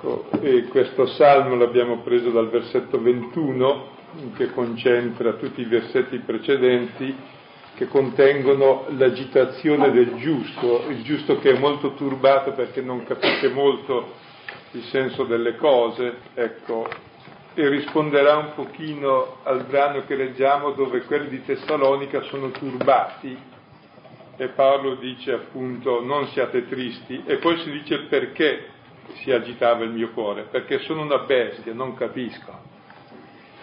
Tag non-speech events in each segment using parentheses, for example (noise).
Ecco, questo salmo l'abbiamo preso dal versetto 21 che concentra tutti i versetti precedenti che contengono l'agitazione del giusto, il giusto che è molto turbato perché non capisce molto il senso delle cose, ecco, e risponderà un pochino al brano che leggiamo dove quelli di Tessalonica sono turbati e Paolo dice appunto non siate tristi e poi si dice perché si agitava il mio cuore, perché sono una bestia, non capisco.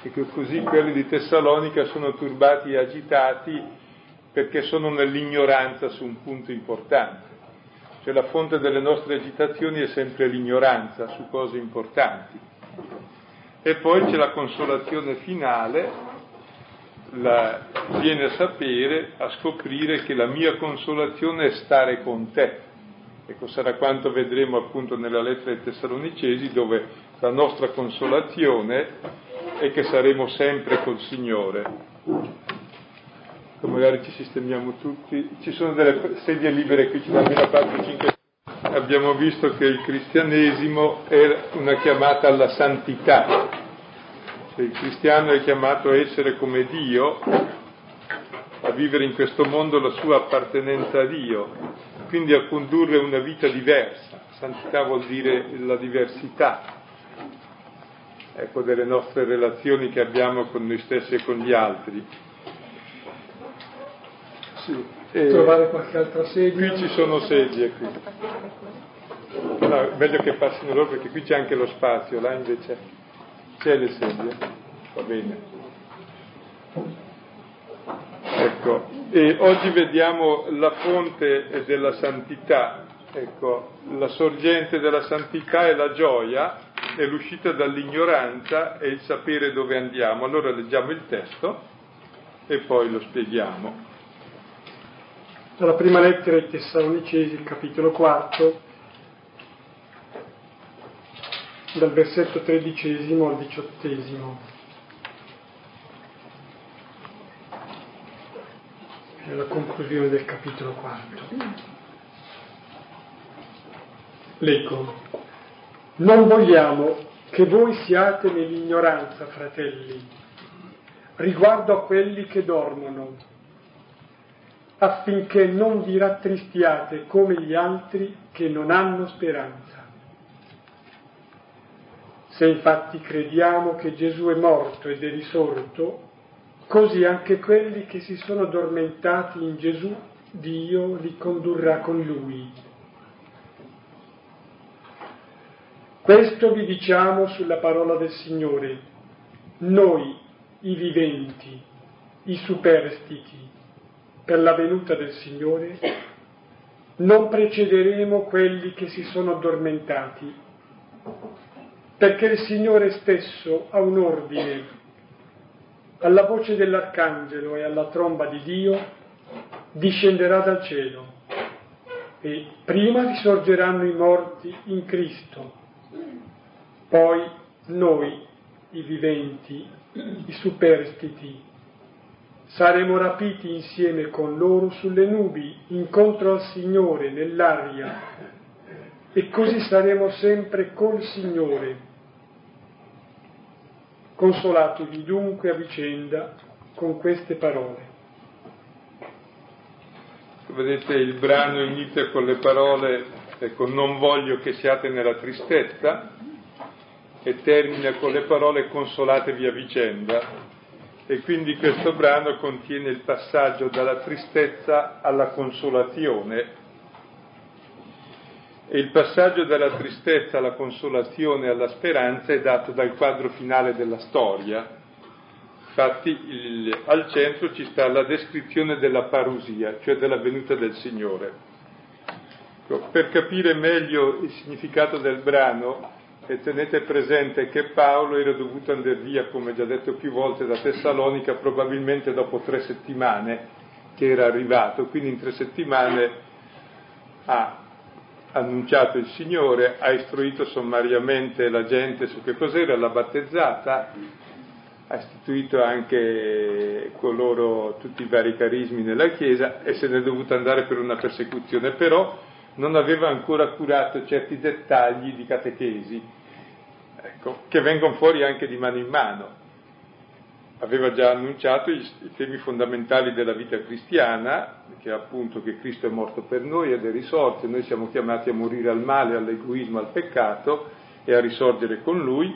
E così quelli di Tessalonica sono turbati e agitati perché sono nell'ignoranza su un punto importante. Cioè la fonte delle nostre agitazioni è sempre l'ignoranza su cose importanti. E poi c'è la consolazione finale, la, viene a sapere, a scoprire che la mia consolazione è stare con te Ecco, sarà quanto vedremo appunto nella lettera ai Tessalonicesi, dove la nostra consolazione è che saremo sempre col Signore. Ecco, magari ci sistemiamo tutti. Ci sono delle sedie libere qui, ci danno almeno 4-5 abbiamo visto che il cristianesimo è una chiamata alla santità, cioè il cristiano è chiamato a essere come Dio, a vivere in questo mondo la sua appartenenza a Dio, quindi a condurre una vita diversa. Santità vuol dire la diversità, ecco, delle nostre relazioni che abbiamo con noi stessi e con gli altri. Sì. Trovare qualche altra sedia? Qui ci sono sedie. Qui. No, meglio che passino loro perché qui c'è anche lo spazio, là invece c'è le sedie. Va bene. Ecco, e oggi vediamo la fonte della santità, ecco, la sorgente della santità è la gioia, è l'uscita dall'ignoranza e il sapere dove andiamo. Allora leggiamo il testo e poi lo spieghiamo. Dalla prima lettera ai Tessalonicesi, capitolo 4, dal versetto tredicesimo al diciottesimo. Nella conclusione del capitolo 4. Leggo. Non vogliamo che voi siate nell'ignoranza, fratelli, riguardo a quelli che dormono, affinché non vi rattristiate come gli altri che non hanno speranza. Se infatti crediamo che Gesù è morto ed è risorto, Così anche quelli che si sono addormentati in Gesù, Dio li condurrà con Lui. Questo vi diciamo sulla parola del Signore. Noi, i viventi, i superstiti, per la venuta del Signore, non precederemo quelli che si sono addormentati, perché il Signore stesso ha un ordine alla voce dell'arcangelo e alla tromba di Dio, discenderà dal cielo e prima risorgeranno i morti in Cristo, poi noi, i viventi, i superstiti, saremo rapiti insieme con loro sulle nubi, incontro al Signore nell'aria, e così saremo sempre col Signore Consolatevi dunque a vicenda con queste parole. Vedete, il brano inizia con le parole, ecco, non voglio che siate nella tristezza, e termina con le parole consolatevi a vicenda. E quindi questo brano contiene il passaggio dalla tristezza alla consolazione e il passaggio dalla tristezza alla consolazione e alla speranza è dato dal quadro finale della storia. Infatti il, al centro ci sta la descrizione della parusia, cioè della venuta del Signore. Ecco, per capire meglio il significato del brano, tenete presente che Paolo era dovuto andare via, come già detto più volte, da Tessalonica probabilmente dopo tre settimane che era arrivato, quindi in tre settimane ha annunciato il Signore, ha istruito sommariamente la gente su che cos'era, l'ha battezzata, ha istituito anche coloro, tutti i vari carismi nella Chiesa e se ne è dovuto andare per una persecuzione, però non aveva ancora curato certi dettagli di catechesi ecco, che vengono fuori anche di mano in mano. Aveva già annunciato i, temi fondamentali della vita cristiana, che è appunto che Cristo è morto per noi ed è risorto, noi siamo chiamati a morire al male, all'egoismo, al peccato e a risorgere con Lui,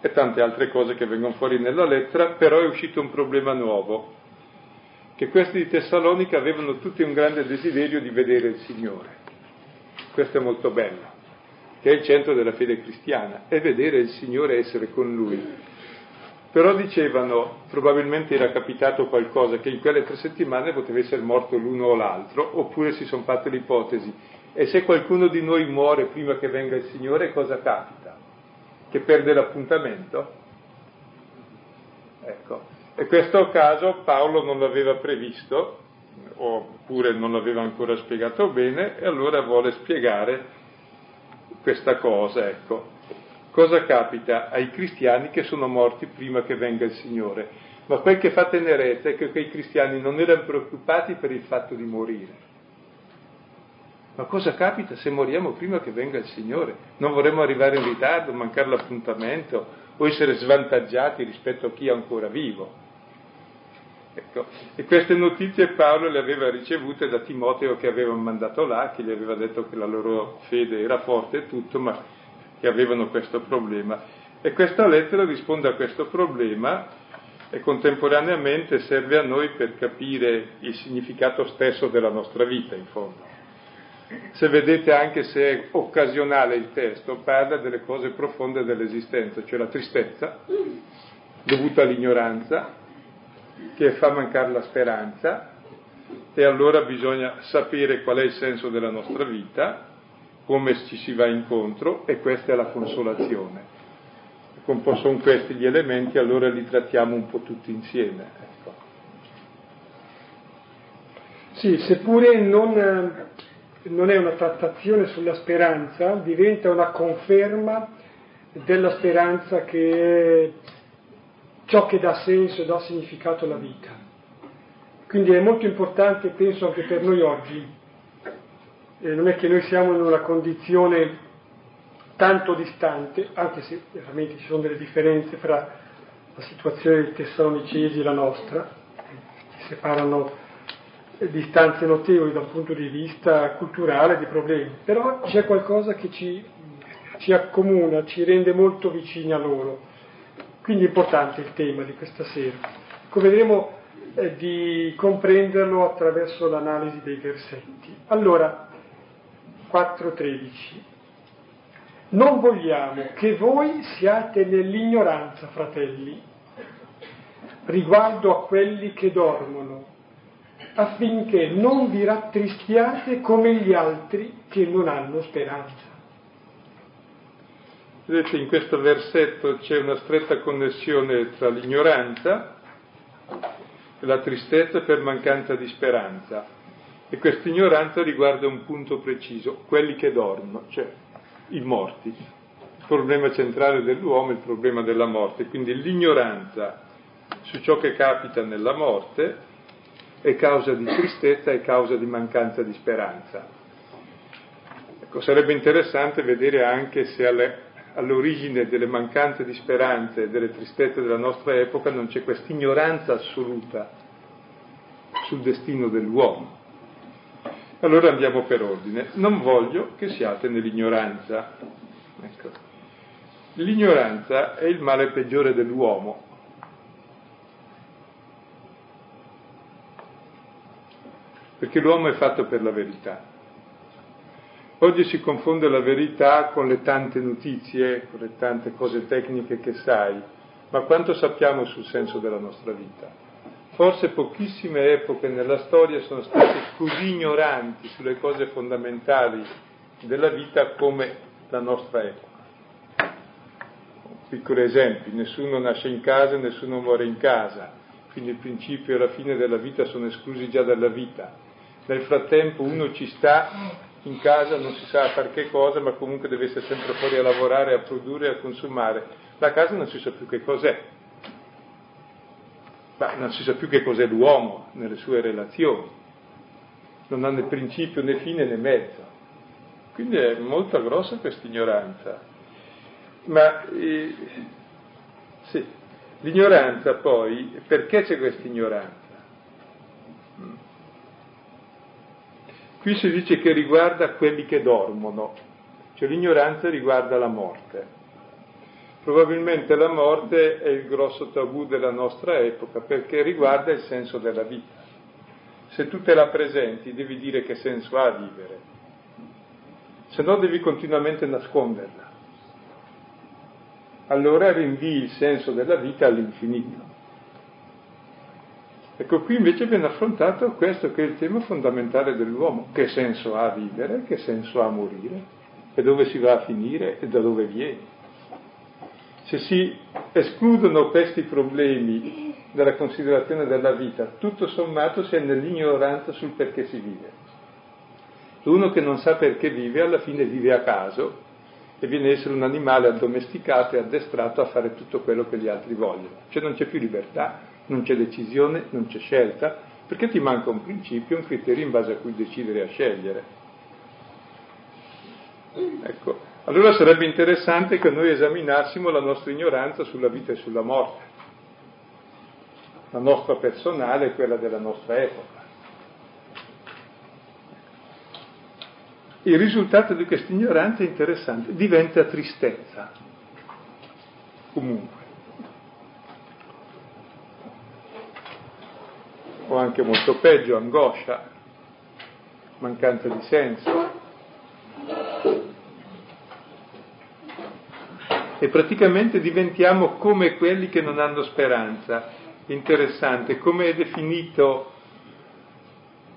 e tante altre cose che vengono fuori nella lettera, però è uscito un problema nuovo, che questi di Tessalonica avevano tutti un grande desiderio di vedere il Signore. Questo è molto bello, che è il centro della fede cristiana, è vedere il Signore essere con Lui. Però dicevano, probabilmente era capitato qualcosa che in quelle tre settimane poteva essere morto l'uno o l'altro, oppure si sono fatte l'ipotesi, e se qualcuno di noi muore prima che venga il Signore, cosa capita? che perde l'appuntamento? Ecco. E questo caso Paolo non l'aveva previsto, oppure non l'aveva ancora spiegato bene, e allora vuole spiegare questa cosa, ecco. Cosa capita ai cristiani che sono morti prima che venga il Signore? Ma quel che fa tenerezza è che quei cristiani non erano preoccupati per il fatto di morire ma cosa capita se moriamo prima che venga il Signore? Non vorremmo arrivare in ritardo, mancare l'appuntamento o essere svantaggiati rispetto a chi è ancora vivo. Ecco. E queste notizie Paolo le aveva ricevute da Timoteo che aveva mandato là, che gli aveva detto che la loro fede era forte e tutto, ma che avevano questo problema. E questa lettera risponde a questo problema e contemporaneamente serve a noi per capire il significato stesso della nostra vita, in fondo se vedete anche se è occasionale il testo, parla delle cose profonde dell'esistenza, cioè la tristezza dovuta all'ignoranza che fa mancare la speranza e allora bisogna sapere qual è il senso della nostra vita, come ci si va incontro e questa è la consolazione. Come sono questi gli elementi, allora li trattiamo un po' tutti insieme. Ecco. Sì, seppure non non è una trattazione sulla speranza, diventa una conferma della speranza che è ciò che dà senso e dà significato alla vita. Quindi è molto importante, penso anche per noi oggi, eh, non è che noi siamo in una condizione tanto distante, anche se veramente ci sono delle differenze fra la situazione dei tessalonicesi e la nostra, ci separano distanze notevoli dal punto di vista culturale, di problemi, però c'è qualcosa che ci, ci accomuna, ci rende molto vicini a loro. Quindi è importante il tema di questa sera. Come vedremo eh, di comprenderlo attraverso l'analisi dei versetti. Allora, 4.13. Non vogliamo che voi siate nell'ignoranza, fratelli, riguardo a quelli che dormono affinché non vi rattristiate come gli altri che non hanno speranza. Vedete, in questo versetto c'è una stretta connessione tra l'ignoranza e la tristezza per mancanza di speranza. E questa ignoranza riguarda un punto preciso, quelli che dormono, cioè i morti. Il problema centrale dell'uomo è il problema della morte, quindi l'ignoranza su ciò che capita nella morte è causa di tristezza e causa di mancanza di speranza. Ecco, sarebbe interessante vedere anche se alle, all'origine delle mancanze di speranza e delle tristezze della nostra epoca non c'è questa ignoranza assoluta sul destino dell'uomo. Allora andiamo per ordine. Non voglio che siate nell'ignoranza. Ecco. L'ignoranza è il male peggiore dell'uomo, perché l'uomo è fatto per la verità. Oggi si confonde la verità con le tante notizie, con le tante cose tecniche che sai, ma quanto sappiamo sul senso della nostra vita? Forse pochissime epoche nella storia sono state così ignoranti sulle cose fondamentali della vita come la nostra epoca. Piccoli esempi, nessuno nasce in casa, nessuno muore in casa, quindi il principio e la fine della vita sono esclusi già dalla vita nel frattempo uno ci sta in casa, non si sa fare che cosa, ma comunque deve essere sempre fuori a lavorare, a produrre, a consumare. La casa non si sa più che cos'è, ma non si sa più che cos'è l'uomo nelle sue relazioni, non ha né principio né fine né mezzo. Quindi è molto grossa questa ignoranza. Ma eh, sì, l'ignoranza poi, perché c'è questa ignoranza? Qui si dice che riguarda quelli che dormono, cioè l'ignoranza riguarda la morte. Probabilmente la morte è il grosso tabù della nostra epoca perché riguarda il senso della vita. Se tu te la presenti devi dire che senso ha vivere, se no devi continuamente nasconderla. Allora rinvii il senso della vita all'infinito. Ecco, qui invece viene affrontato questo che è il tema fondamentale dell'uomo. Che senso ha vivere? Che senso ha morire? E dove si va a finire? E da dove viene? Se si escludono questi problemi dalla considerazione della vita, tutto sommato si è nell'ignoranza sul perché si vive. Uno che non sa perché vive, alla fine vive a caso e viene a essere un animale addomesticato e addestrato a fare tutto quello che gli altri vogliono. Cioè non c'è più libertà, non c'è decisione, non c'è scelta, perché ti manca un principio, un criterio in base a cui decidere a scegliere. Ecco, allora sarebbe interessante che noi esaminassimo la nostra ignoranza sulla vita e sulla morte, la nostra personale e quella della nostra epoca. Il risultato di questa ignoranza è interessante, diventa tristezza, comunque. O anche molto peggio, angoscia, mancanza di senso. E praticamente diventiamo come quelli che non hanno speranza. Interessante, come è definito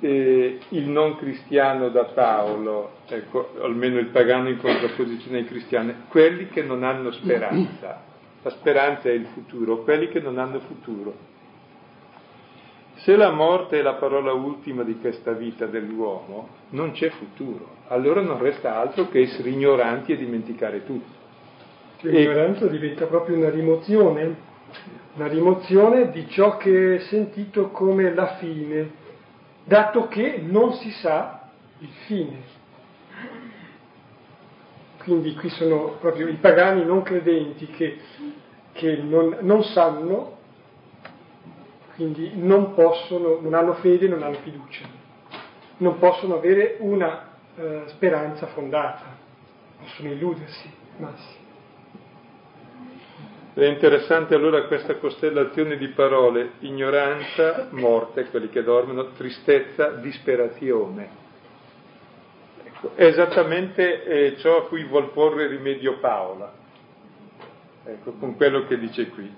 eh, il non cristiano da Paolo, ecco, almeno il pagano in contrapposizione ai cristiani, quelli che non hanno speranza. La speranza è il futuro, quelli che non hanno futuro. Se la morte è la parola ultima di questa vita dell'uomo, non c'è futuro. Allora non resta altro che essere ignoranti e dimenticare tutto. L'ignoranza e... diventa proprio una rimozione, una rimozione di ciò che è sentito come la fine, dato che non si sa il fine. Quindi qui sono proprio i pagani non credenti che, che non, non, sanno, quindi non possono, non hanno fede, non hanno fiducia, non possono avere una eh, speranza fondata, possono illudersi, ma È interessante allora questa costellazione di parole, ignoranza, morte, quelli che dormono, tristezza, disperazione. Ecco, è esattamente eh, ciò a cui vuol porre rimedio Paola, ecco, con quello che dice qui.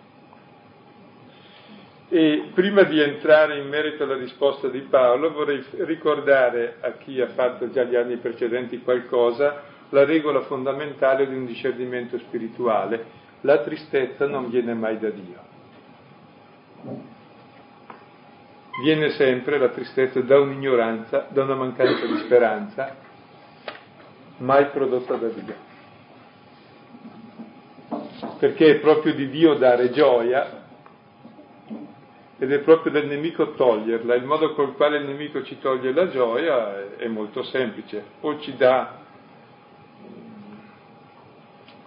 E prima di entrare in merito alla risposta di Paolo vorrei ricordare a chi ha fatto già gli anni precedenti qualcosa la regola fondamentale di un discernimento spirituale la tristezza non viene mai da Dio. Viene sempre la tristezza da un'ignoranza, da una mancanza di speranza, mai prodotta da Dio. Perché è proprio di Dio dare gioia ed è proprio del nemico toglierla. Il modo col quale il nemico ci toglie la gioia è molto semplice. O ci dà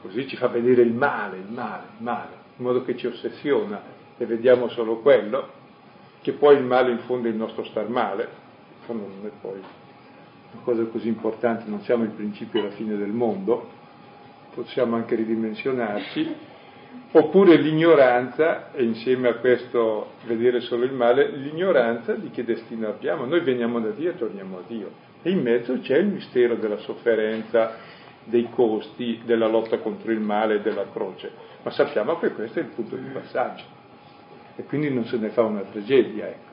Così ci fa vedere il male, il male, il male, in modo che ci ossessiona e vediamo solo quello, che poi il male infonde il nostro star male, in fondo non è poi una cosa così importante, non siamo il principio e la fine del mondo, possiamo anche ridimensionarci, oppure l'ignoranza, e insieme a questo vedere solo il male, l'ignoranza di che destino abbiamo. Noi veniamo da Dio e torniamo a Dio. E in mezzo c'è il mistero della sofferenza, dei costi della lotta contro il male e della croce, ma sappiamo che questo è il punto di passaggio e quindi non se ne fa una tragedia. Ecco.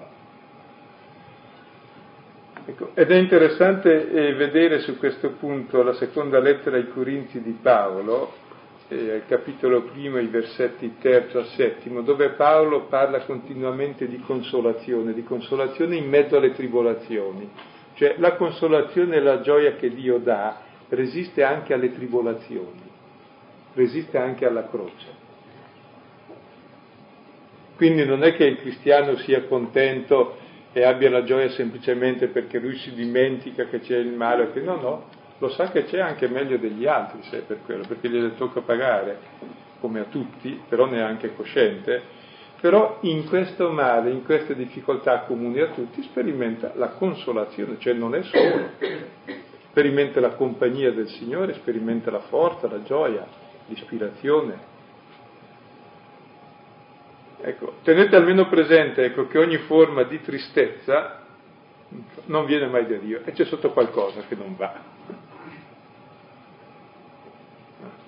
Ecco, ed è interessante eh, vedere su questo punto la seconda lettera ai Corinzi di Paolo, eh, capitolo primo, i versetti terzo a settimo, dove Paolo parla continuamente di consolazione, di consolazione in mezzo alle tribolazioni. Cioè la consolazione e la gioia che Dio dà resiste anche alle tribolazioni, resiste anche alla croce. Quindi non è che il cristiano sia contento e abbia la gioia semplicemente perché lui si dimentica che c'è il male, che no, no, lo sa che c'è anche meglio degli altri se è per quello, perché gliele tocca pagare, come a tutti, però neanche cosciente, però in questo male, in queste difficoltà comuni a tutti, sperimenta la consolazione, cioè non è solo, sperimenta la compagnia del Signore, sperimenta la forza, la gioia, l'ispirazione. Ecco, tenete almeno presente ecco, che ogni forma di tristezza non viene mai da Dio e c'è sotto qualcosa che non va.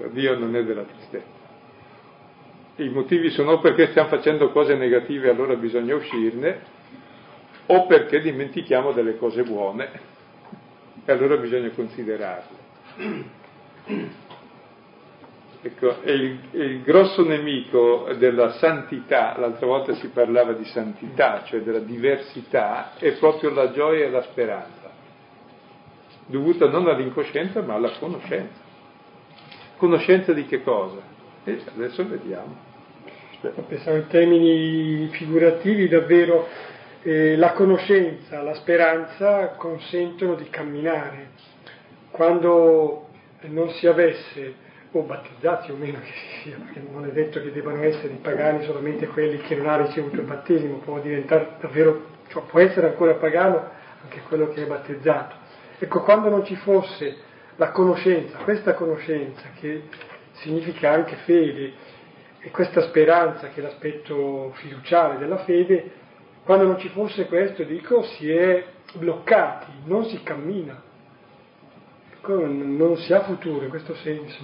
Dio non è della tristezza. I motivi sono perché stiamo facendo cose negative e allora bisogna uscirne, o perché dimentichiamo delle cose buone e allora bisogna considerarle. Ecco, è il, è il, grosso nemico della santità, l'altra volta si parlava di santità, cioè della diversità, è proprio la gioia e la speranza, dovuta non all'incoscienza ma alla conoscenza. Conoscenza di che cosa? E adesso vediamo. Pensavo in termini figurativi, davvero eh, la conoscenza, la speranza consentono di camminare. Quando non si avesse o battezzati o meno che si sia, perché non è detto che debbano essere i pagani solamente quelli che non hanno ricevuto il battesimo, può diventare davvero, cioè può essere ancora pagano anche quello che è battezzato. Ecco, quando non ci fosse la conoscenza, questa conoscenza che significa anche fede e questa speranza che è l'aspetto fiduciale della fede, quando non ci fosse questo, dico, si è bloccati, non si cammina non si ha futuro in questo senso.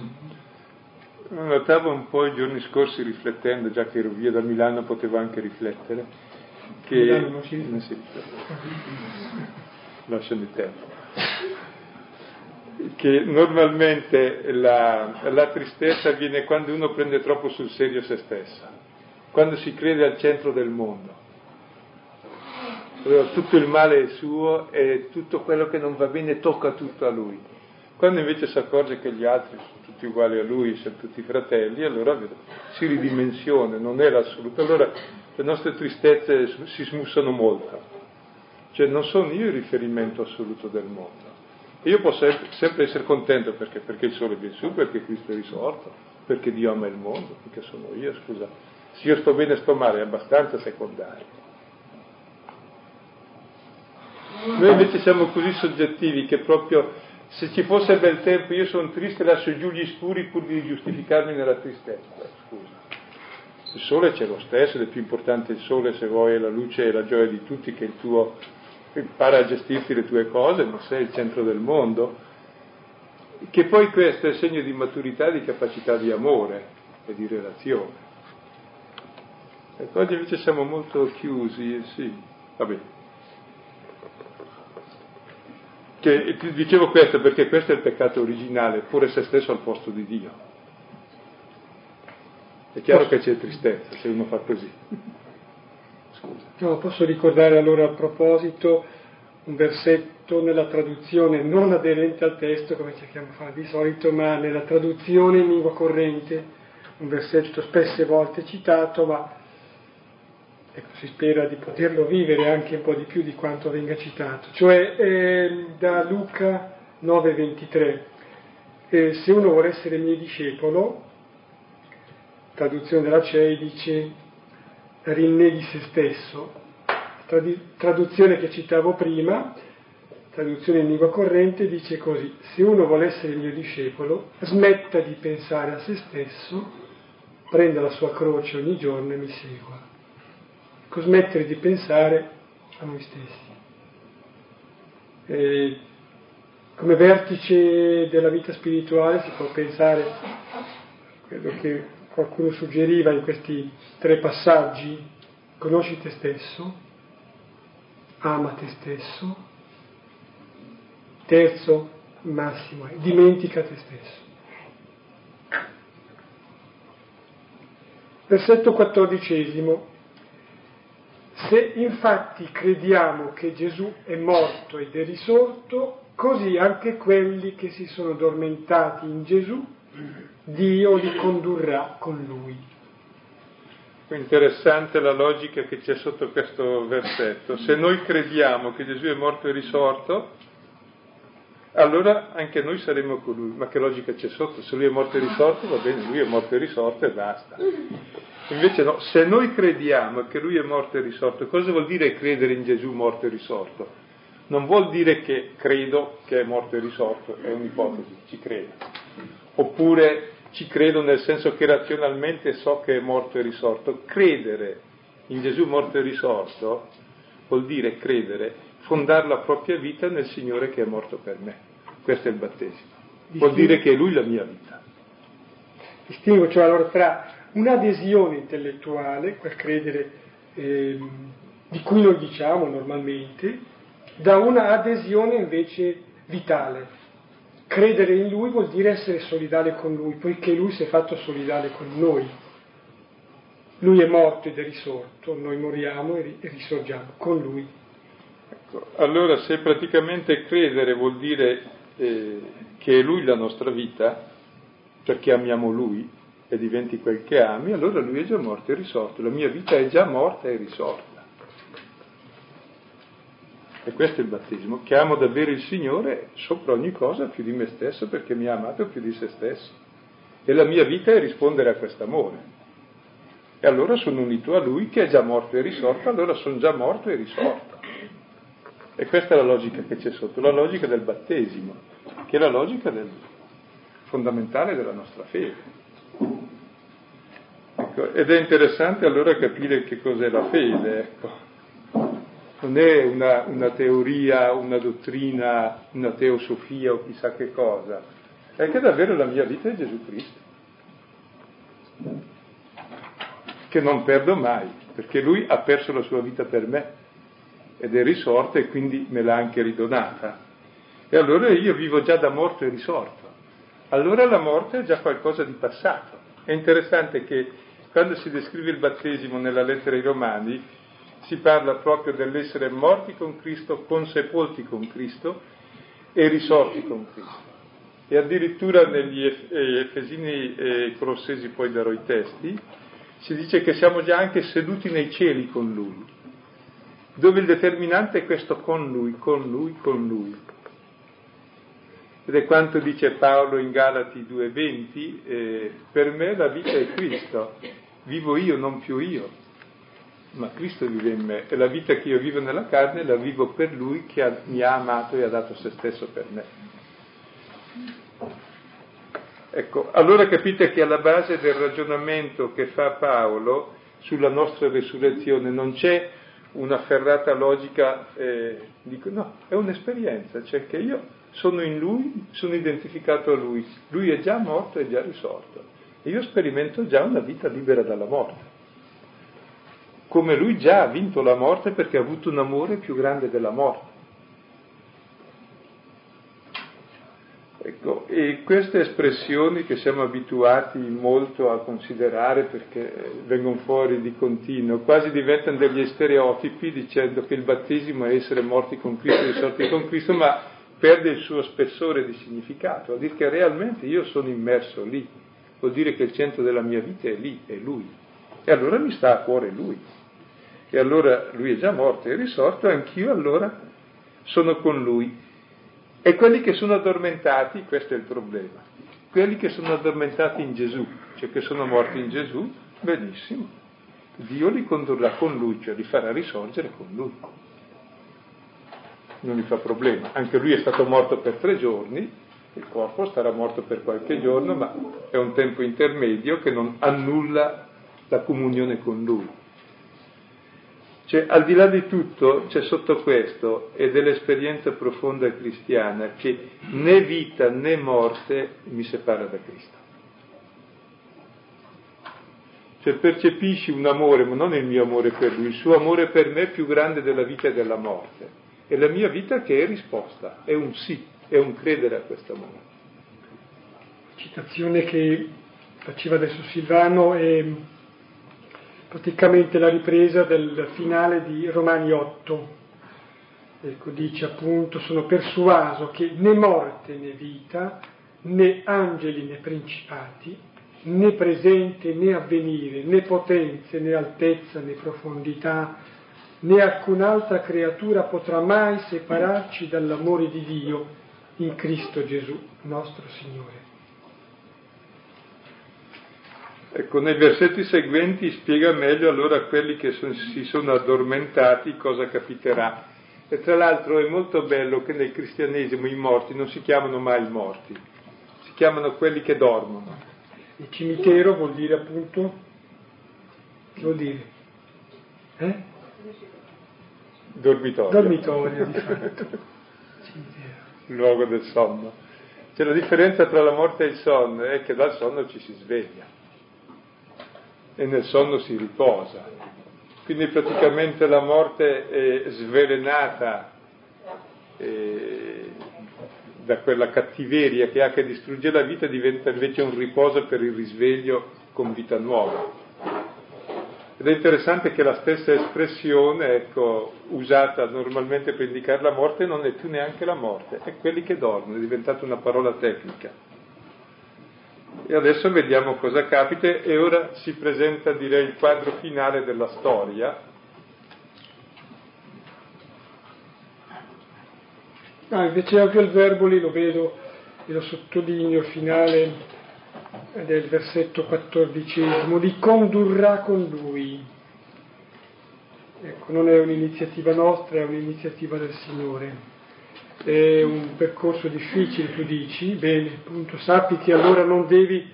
Notavo un po' i giorni scorsi riflettendo, già che ero via da Milano potevo anche riflettere, che... Milano non si riflette. Sì, (laughs) lasciano il tempo. Che normalmente la, la tristezza avviene quando uno prende troppo sul serio se stesso, quando si crede al centro del mondo. Tutto il male è suo e tutto quello che non va bene tocca tutto a lui. Quando invece si accorge che gli altri sono tutti uguali a lui, siamo tutti fratelli, allora si ridimensiona, non è l'assoluto. Allora le nostre tristezze si smussano molto. Cioè non sono io il riferimento assoluto del mondo. Io posso sempre essere contento perché, perché il sole viene su, perché Cristo è risorto, perché Dio ama il mondo, perché sono io, scusa. Se io sto bene e sto male è abbastanza secondario. Noi invece siamo così soggettivi che proprio se ci fosse bel tempo io sono triste lascio giù gli scuri pur di giustificarmi nella tristezza. Scusa. Il sole c'è lo stesso, ed è più importante il sole se vuoi, è la luce e la gioia di tutti che il tuo impara a gestirti le tue cose, non sei il centro del mondo. Che poi questo è segno di maturità di capacità di amore e di relazione. Ecco, oggi invece siamo molto chiusi, sì, va bene. Che, dicevo questo perché questo è il peccato originale, pure se stesso al posto di Dio. È chiaro che c'è tristezza se uno fa così. Scusa. No, posso ricordare allora a proposito un versetto nella traduzione non aderente al testo, come cerchiamo di fare di solito, ma nella traduzione in lingua corrente, un versetto spesse volte citato, ma ecco, si spera di poterlo vivere anche un po' di più di quanto venga citato, cioè eh, da Luca 9:23. Eh, se uno vuole essere mio discepolo, traduzione della CEI dice rinneghi se stesso, Tradi- traduzione che citavo prima, traduzione in lingua corrente, dice così, se uno vuole essere mio discepolo, smetta di pensare a se stesso, prenda la sua croce ogni giorno e mi segua smettere di pensare a noi stessi. E come vertice della vita spirituale si può pensare, quello che qualcuno suggeriva in questi tre passaggi, conosci te stesso, ama te stesso, terzo, massimo, è dimentica te stesso. Versetto quattordicesimo. Se infatti crediamo che Gesù è morto ed è risorto, così anche quelli che si sono addormentati in Gesù, Dio li condurrà con lui. Interessante la logica che c'è sotto questo versetto. Se noi crediamo che Gesù è morto e risorto, allora anche noi saremo con lui. Ma che logica c'è sotto? Se lui è morto e risorto, va bene, lui è morto e risorto e basta. Invece no, se noi crediamo che lui è morto e risorto, cosa vuol dire credere in Gesù morto e risorto? Non vuol dire che credo che è morto e risorto, è un'ipotesi, ci credo. Oppure ci credo nel senso che razionalmente so che è morto e risorto. Credere in Gesù morto e risorto vuol dire credere, fondare la propria vita nel Signore che è morto per me. Questo è il battesimo. Vuol dire che è Lui la mia vita. Distingo cioè allora tra un'adesione intellettuale, quel credere eh, di cui noi diciamo normalmente, da una adesione invece vitale. Credere in Lui vuol dire essere solidale con Lui, poiché Lui si è fatto solidale con noi. Lui è morto ed è risorto, noi moriamo e risorgiamo con Lui. Ecco, allora se praticamente credere vuol dire eh, che è Lui la nostra vita, perché amiamo Lui e diventi quel che ami, allora Lui è già morto e risorto, la mia vita è già morta e risorta. E questo è il battesimo, che amo davvero il Signore sopra ogni cosa più di me stesso perché mi ha amato più di se stesso. E la mia vita è rispondere a quest'amore. E allora sono unito a Lui che è già morto e risorto, allora sono già morto e risorto. E questa è la logica che c'è sotto, la logica del battesimo, che è la logica del, fondamentale della nostra fede. Ecco, ed è interessante allora capire che cos'è la fede. Ecco. Non è una, una teoria, una dottrina, una teosofia o chissà che cosa, è che davvero la mia vita è Gesù Cristo, che non perdo mai, perché Lui ha perso la sua vita per me ed è risorta e quindi me l'ha anche ridonata. E allora io vivo già da morto e risorto. Allora la morte è già qualcosa di passato. È interessante che quando si descrive il battesimo nella lettera ai Romani si parla proprio dell'essere morti con Cristo, consepolti con Cristo e risorti con Cristo. E addirittura negli eh, Efesini e Colossesi, poi darò i testi, si dice che siamo già anche seduti nei cieli con Lui dove il determinante è questo con lui, con lui, con lui. Ed è quanto dice Paolo in Galati 2.20, eh, per me la vita è Cristo, vivo io, non più io, ma Cristo vive in me e la vita che io vivo nella carne la vivo per Lui che ha, mi ha amato e ha dato se stesso per me. Ecco, allora capite che alla base del ragionamento che fa Paolo sulla nostra resurrezione non c'è una ferrata logica, eh, dico no, è un'esperienza, cioè che io sono in lui, sono identificato a lui, lui è già morto e già risorto e io sperimento già una vita libera dalla morte, come lui già ha vinto la morte perché ha avuto un amore più grande della morte. Ecco, e queste espressioni che siamo abituati molto a considerare perché vengono fuori di continuo, quasi diventano degli stereotipi dicendo che il battesimo è essere morti con Cristo e risorti con Cristo, ma perde il suo spessore di significato, vuol dire che realmente io sono immerso lì, vuol dire che il centro della mia vita è lì, è Lui. E allora mi sta a cuore Lui. E allora Lui è già morto e risorto, anch'io allora sono con Lui e quelli che sono addormentati, questo è il problema, quelli che sono addormentati in Gesù, cioè che sono morti in Gesù, benissimo, Dio li condurrà con Lui, cioè li farà risorgere con Lui. Non gli fa problema, anche Lui è stato morto per tre giorni, il corpo starà morto per qualche giorno, ma è un tempo intermedio che non annulla la comunione con Lui. Cioè, al di là di tutto, c'è sotto questo, e dell'esperienza profonda cristiana, che né vita né morte mi separa da Cristo. Cioè, percepisci un amore, ma non il mio amore per lui, il suo amore per me è più grande della vita e della morte. E la mia vita che è risposta, è un sì, è un credere a questo amore. Citazione che faceva adesso Silvano è praticamente la ripresa del finale di Romani 8. Ecco, dice appunto, sono persuaso che né morte né vita, né angeli né principati, né presente né avvenire, né potenze né altezza né profondità, né alcun'altra creatura potrà mai separarci dall'amore di Dio in Cristo Gesù, nostro Signore. Ecco, nei versetti seguenti spiega meglio allora a quelli che son, si sono addormentati cosa capiterà. E tra l'altro è molto bello che nel cristianesimo i morti non si chiamano mai morti, si chiamano quelli che dormono. Il cimitero vuol dire appunto, che vuol dire? Eh? Dormitorio. Dormitorio, di fatto. (laughs) Il luogo del sonno. C'è la differenza tra la morte e il sonno, è che dal sonno ci si sveglia e nel sonno si riposa. Quindi praticamente la morte è svelenata eh, da quella cattiveria che ha che distrugge la vita diventa invece un riposo per il risveglio con vita nuova. Ed è interessante che la stessa espressione, ecco, usata normalmente per indicare la morte, non è più neanche la morte, è quelli che dormono, è diventata una parola tecnica. E adesso vediamo cosa capita e ora si presenta, direi, il quadro finale della storia. Ah, invece anche il verbo lì lo vedo e lo sottolineo finale del versetto quattordicesimo, di condurrà con lui. Ecco, non è un'iniziativa nostra, è un'iniziativa del Signore. È un percorso difficile, tu dici, bene, appunto, sappi che allora non devi,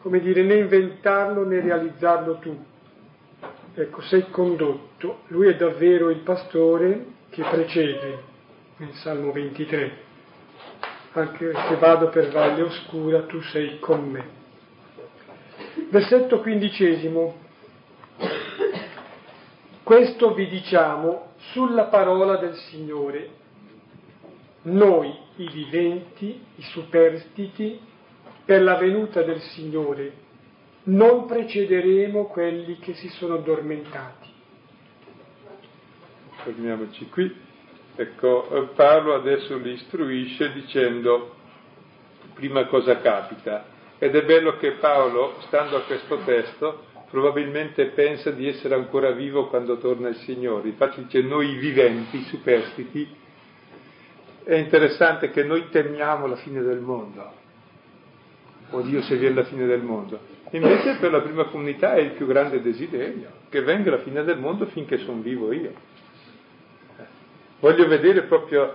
come dire, né inventarlo né realizzarlo tu. Ecco, sei condotto. Lui è davvero il pastore che precede nel Salmo 23. Anche se vado per valle oscura, tu sei con me. Versetto quindicesimo. Questo vi diciamo sulla parola del Signore. Noi, i viventi, i superstiti, per la venuta del Signore, non precederemo quelli che si sono addormentati. Fermiamoci qui. Ecco, eh, Paolo adesso li istruisce dicendo prima cosa capita. Ed è bello che Paolo, stando a questo testo, probabilmente pensa di essere ancora vivo quando torna il Signore. Infatti dice noi viventi, superstiti, è interessante che noi temiamo la fine del mondo. Oddio se viene la fine del mondo. Invece per la prima comunità è il più grande desiderio, che venga la fine del mondo finché sono vivo io. Voglio vedere proprio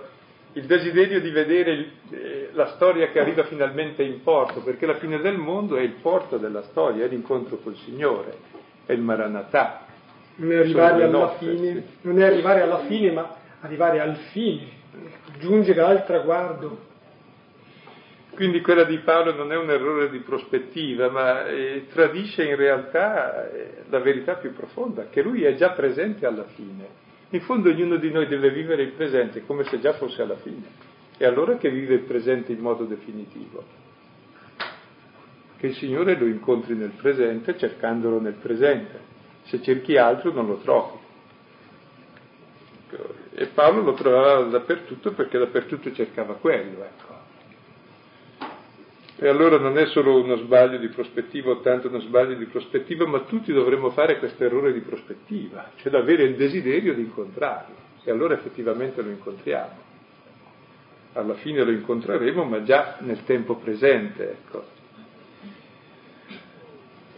il desiderio di vedere eh, la storia che arriva finalmente in porto, perché la fine del mondo è il porto della storia, è l'incontro col Signore, è il Maranatà. Non è arrivare alla fine, non è arrivare alla fine, ma arrivare al fine, giungere al traguardo. Quindi quella di Paolo non è un errore di prospettiva, ma eh, tradisce in realtà eh, la verità più profonda, che lui è già presente alla fine in fondo ognuno di noi deve vivere il presente come se già fosse alla fine. E allora che vive il presente in modo definitivo. Che il Signore lo incontri nel presente cercandolo nel presente. Se cerchi altro non lo trovi. E Paolo lo trovava dappertutto perché dappertutto cercava quello. Ecco. E allora non è solo uno sbaglio di prospettiva o tanto uno sbaglio di prospettiva, ma tutti dovremmo fare questo errore di prospettiva, cioè avere il desiderio di incontrarlo. E allora effettivamente lo incontriamo. Alla fine lo incontreremo, ma già nel tempo presente. Ecco.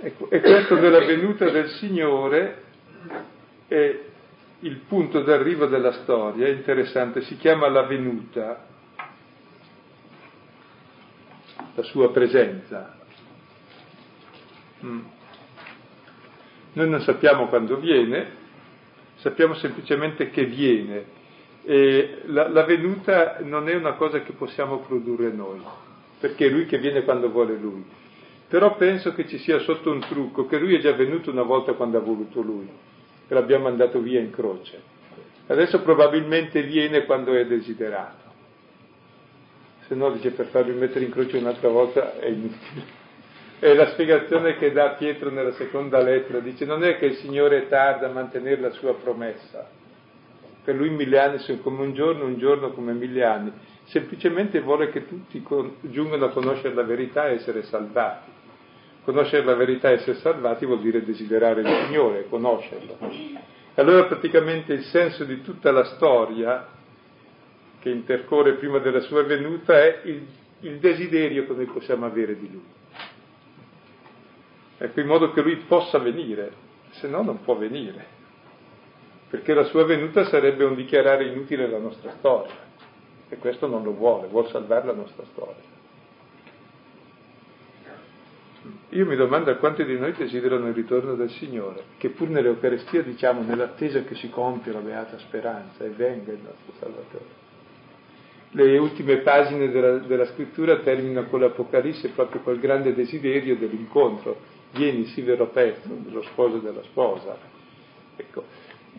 ecco e questo della venuta del Signore è il punto d'arrivo della storia, è interessante, si chiama la venuta la sua presenza. Mm. Noi non sappiamo quando viene, sappiamo semplicemente che viene e la, la, venuta non è una cosa che possiamo produrre noi, perché è lui che viene quando vuole lui. Però penso che ci sia sotto un trucco, che lui è già venuto una volta quando ha voluto lui, e l'abbiamo mandato via in croce. Adesso probabilmente viene quando è desiderato se no dice per farvi mettere in croce un'altra volta è inutile. (laughs) È la spiegazione che dà Pietro nella seconda lettera, dice non è che il Signore tarda a mantenere la sua promessa, per lui mille anni sono come un giorno, un giorno come mille anni, semplicemente vuole che tutti giungano a conoscere la verità e essere salvati. Conoscere la verità e essere salvati vuol dire desiderare il Signore, conoscerlo. Allora praticamente il senso di tutta la storia che intercorre prima della sua venuta è il, il desiderio che noi possiamo avere di lui. Ecco, in modo che lui possa venire, se no non può venire, perché la sua venuta sarebbe un dichiarare inutile la nostra storia, e questo non lo vuole, vuole salvare la nostra storia. Io mi domando a quanti di noi desiderano il ritorno del Signore, che pur nell'Eucaristia diciamo nell'attesa che si compia la beata speranza e venga il nostro Salvatore. Le ultime pagine della, della scrittura terminano con l'Apocalisse, proprio col grande desiderio dell'incontro. Vieni, si verrò presto, dello sposo della sposa. Ecco,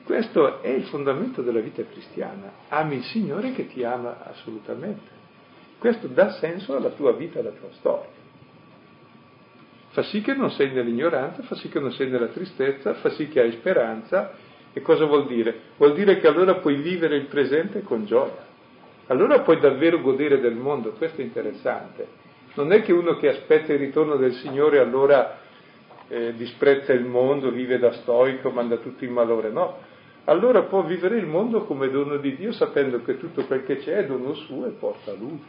questo è il fondamento della vita cristiana. Ami il Signore che ti ama assolutamente. Questo dà senso alla tua vita, alla tua storia fa sì che non sei nell'ignoranza, fa sì che non sei nella tristezza, fa sì che hai speranza. E cosa vuol dire? Vuol dire che allora puoi vivere il presente con gioia. Allora puoi davvero godere del mondo, questo è interessante. Non è che uno che aspetta il ritorno del Signore allora eh, disprezza il mondo, vive da stoico, manda tutto in malore, no. Allora può vivere il mondo come dono di Dio sapendo che tutto quel che c'è è dono suo e porta a Lui.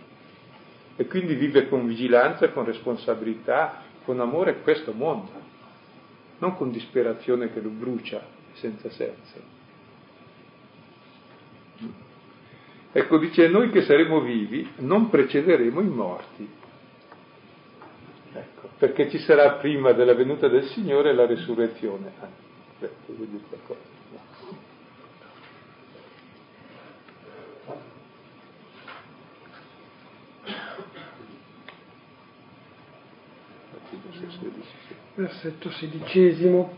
E quindi vive con vigilanza, con responsabilità, con amore questo mondo, non con disperazione che lo brucia senza senso. Ecco, dice noi che saremo vivi, non precederemo i morti. Ecco, perché ci sarà prima della venuta del Signore la resurrezione. Ah, versetto sedicesimo,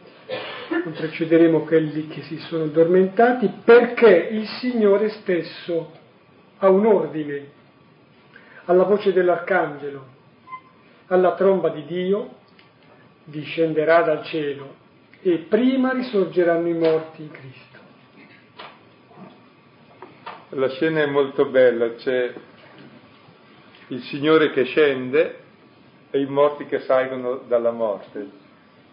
non precederemo quelli che si sono addormentati, perché il Signore stesso ha un ordine alla voce dell'arcangelo, alla tromba di Dio, discenderà dal cielo e prima risorgeranno i morti in Cristo. La scena è molto bella, c'è il Signore che scende e i morti che salgono dalla morte.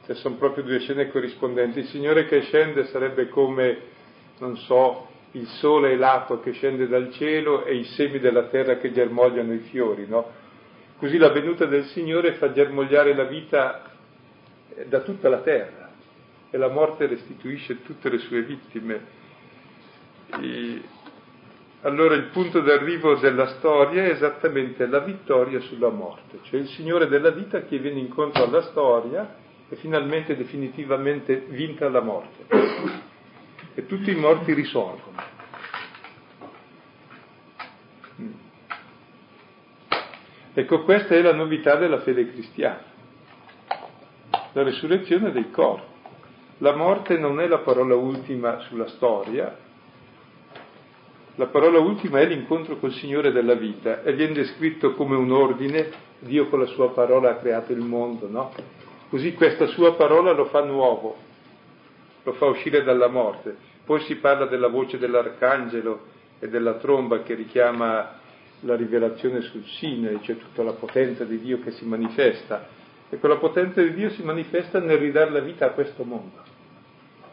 Cioè sono proprio due scene corrispondenti. Il Signore che scende sarebbe come, non so, il sole elato che scende dal cielo e i semi della terra che germogliano i fiori, no? Così la venuta del Signore fa germogliare la vita eh, da tutta la terra e la morte restituisce tutte le sue vittime. E allora il punto d'arrivo della storia è esattamente la vittoria sulla morte, cioè il Signore della vita che viene incontro alla storia e finalmente definitivamente vinta la morte. E tutti i morti risorgono. Ecco, questa è la novità della fede cristiana, la resurrezione dei corpi. La morte non è la parola ultima sulla storia, la parola ultima è l'incontro col Signore della vita e viene descritto come un ordine, Dio con la sua parola ha creato il mondo, no? Così questa sua parola lo fa nuovo, lo fa uscire dalla morte. Poi si parla della voce dell'arcangelo e della tromba che richiama la rivelazione sul Sinai, cioè tutta la potenza di Dio che si manifesta. E quella potenza di Dio si manifesta nel ridare la vita a questo mondo,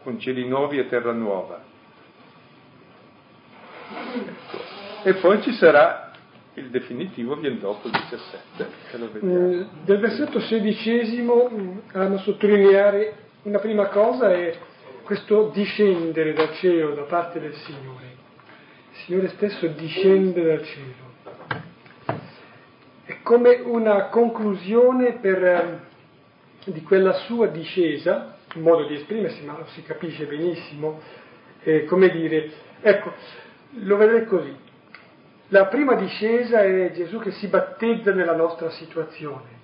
con cieli nuovi e terra nuova. E poi ci sarà il definitivo, viene dopo il 17, che lo vediamo. Mm, del versetto sedicesimo mm, a sottolineare una prima cosa è questo discendere dal cielo da parte del Signore. Il Signore stesso discende dal cielo. È come una conclusione per, eh, di quella sua discesa, un modo di esprimersi, ma lo si capisce benissimo, eh, come dire, ecco, lo vedrei così. La prima discesa è Gesù che si battezza nella nostra situazione.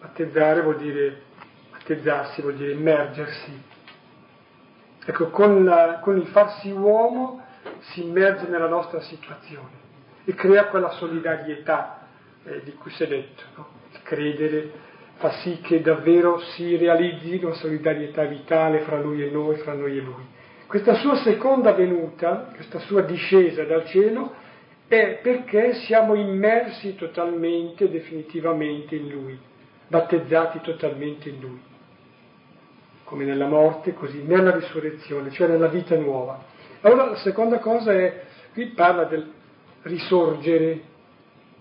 Battezzare vuol dire, battezzarsi vuol dire immergersi. Ecco, con, la, con il farsi uomo si immerge nella nostra situazione e crea quella solidarietà eh, di cui si è detto. No? Credere fa sì che davvero si realizzi una solidarietà vitale fra lui e noi, fra noi e lui. Questa sua seconda venuta, questa sua discesa dal cielo, è perché siamo immersi totalmente, definitivamente in Lui, battezzati totalmente in Lui, come nella morte, così nella risurrezione, cioè nella vita nuova. Allora la seconda cosa è, qui parla del risorgere,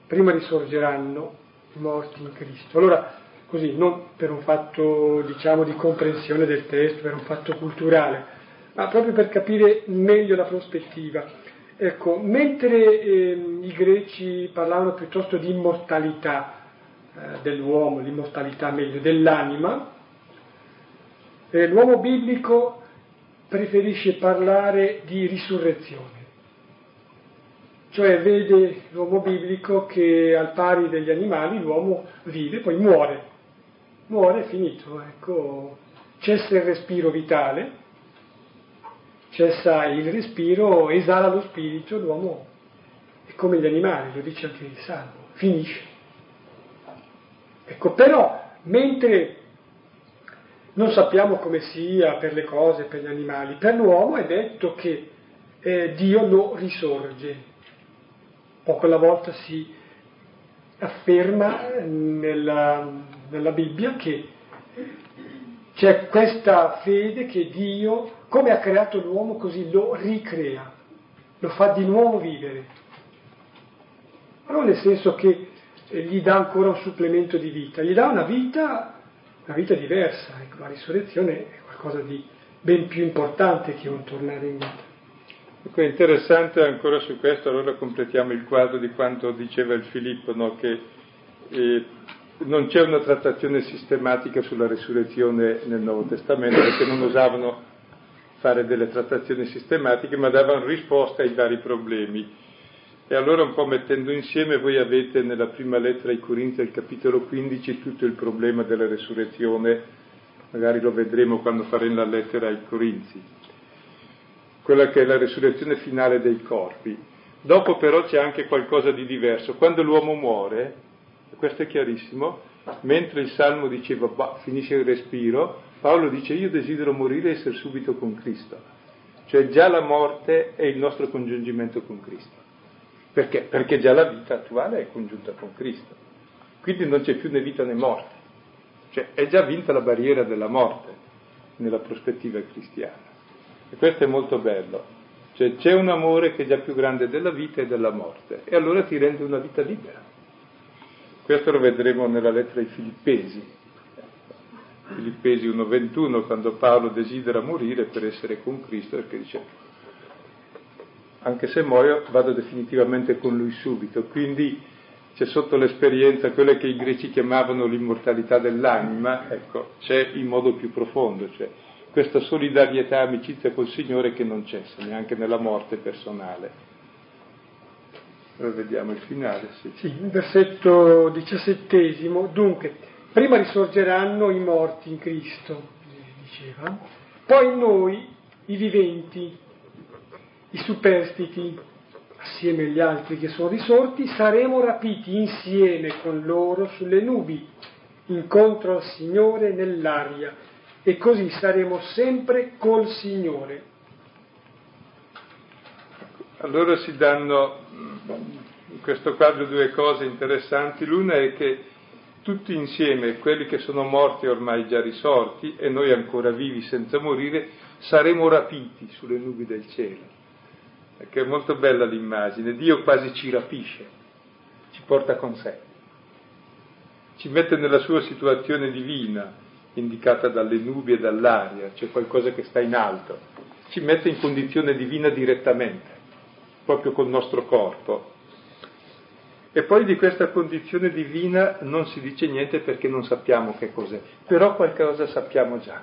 prima risorgeranno i morti in Cristo. Allora, così, non per un fatto, diciamo, di comprensione del testo, per un fatto culturale, ma proprio per capire meglio la prospettiva. Ecco, mentre eh, i greci parlavano piuttosto di immortalità eh, dell'uomo, l'immortalità meglio dell'anima, eh, l'uomo biblico preferisce parlare di risurrezione, cioè vede l'uomo biblico che al pari degli animali l'uomo vive, poi muore, muore è finito, ecco, cessa il respiro vitale cessa il respiro, esala lo spirito, l'uomo è come gli animali, lo dice anche il Salmo, finisce. Ecco, però, mentre non sappiamo come sia per le cose, per gli animali, per l'uomo è detto che eh, Dio lo risorge. Poco alla volta si afferma nella, nella Bibbia che c'è questa fede che Dio come ha creato l'uomo così lo ricrea, lo fa di nuovo vivere. Non nel senso che eh, gli dà ancora un supplemento di vita, gli dà una vita, una vita diversa. Ecco, la risurrezione è qualcosa di ben più importante che un tornare in vita. Ecco, è interessante ancora su questo, allora completiamo il quadro di quanto diceva il Filippo, no? che eh, non c'è una trattazione sistematica sulla risurrezione nel Nuovo Testamento, perché non usavano fare delle trattazioni sistematiche, ma davano risposta ai vari problemi. E allora un po' mettendo insieme, voi avete nella prima lettera ai Corinzi, al capitolo 15, tutto il problema della resurrezione, magari lo vedremo quando faremo la lettera ai Corinzi, quella che è la resurrezione finale dei corpi. Dopo però c'è anche qualcosa di diverso. Quando l'uomo muore, questo è chiarissimo, mentre il Salmo diceva bah, finisce il respiro, Paolo dice io desidero morire e essere subito con Cristo. Cioè già la morte è il nostro congiungimento con Cristo. Perché? Perché già la vita attuale è congiunta con Cristo. Quindi non c'è più né vita né morte. Cioè è già vinta la barriera della morte nella prospettiva cristiana. E questo è molto bello. Cioè c'è un amore che è già più grande della vita e della morte. E allora ti rende una vita libera. Questo lo vedremo nella lettera ai Filippesi, Filippesi 1.21, quando Paolo desidera morire per essere con Cristo, perché dice, anche se muoio vado definitivamente con lui subito. Quindi c'è sotto l'esperienza quella che i greci chiamavano l'immortalità dell'anima, ecco, c'è in modo più profondo, cioè questa solidarietà, amicizia col Signore che non cessa neanche nella morte personale. Ora vediamo il finale. Sì, sì versetto diciassettesimo. Dunque, Prima risorgeranno i morti in Cristo, diceva, poi noi, i viventi, i superstiti, assieme agli altri che sono risorti, saremo rapiti insieme con loro sulle nubi, incontro al Signore nell'aria, e così saremo sempre col Signore. Allora si danno in questo quadro due cose interessanti. L'una è che tutti insieme, quelli che sono morti ormai già risorti e noi ancora vivi senza morire, saremo rapiti sulle nubi del cielo. Perché è molto bella l'immagine, Dio quasi ci rapisce, ci porta con sé, ci mette nella sua situazione divina, indicata dalle nubi e dall'aria, c'è qualcosa che sta in alto, ci mette in condizione divina direttamente, proprio col nostro corpo, e poi di questa condizione divina non si dice niente perché non sappiamo che cos'è, però qualcosa sappiamo già.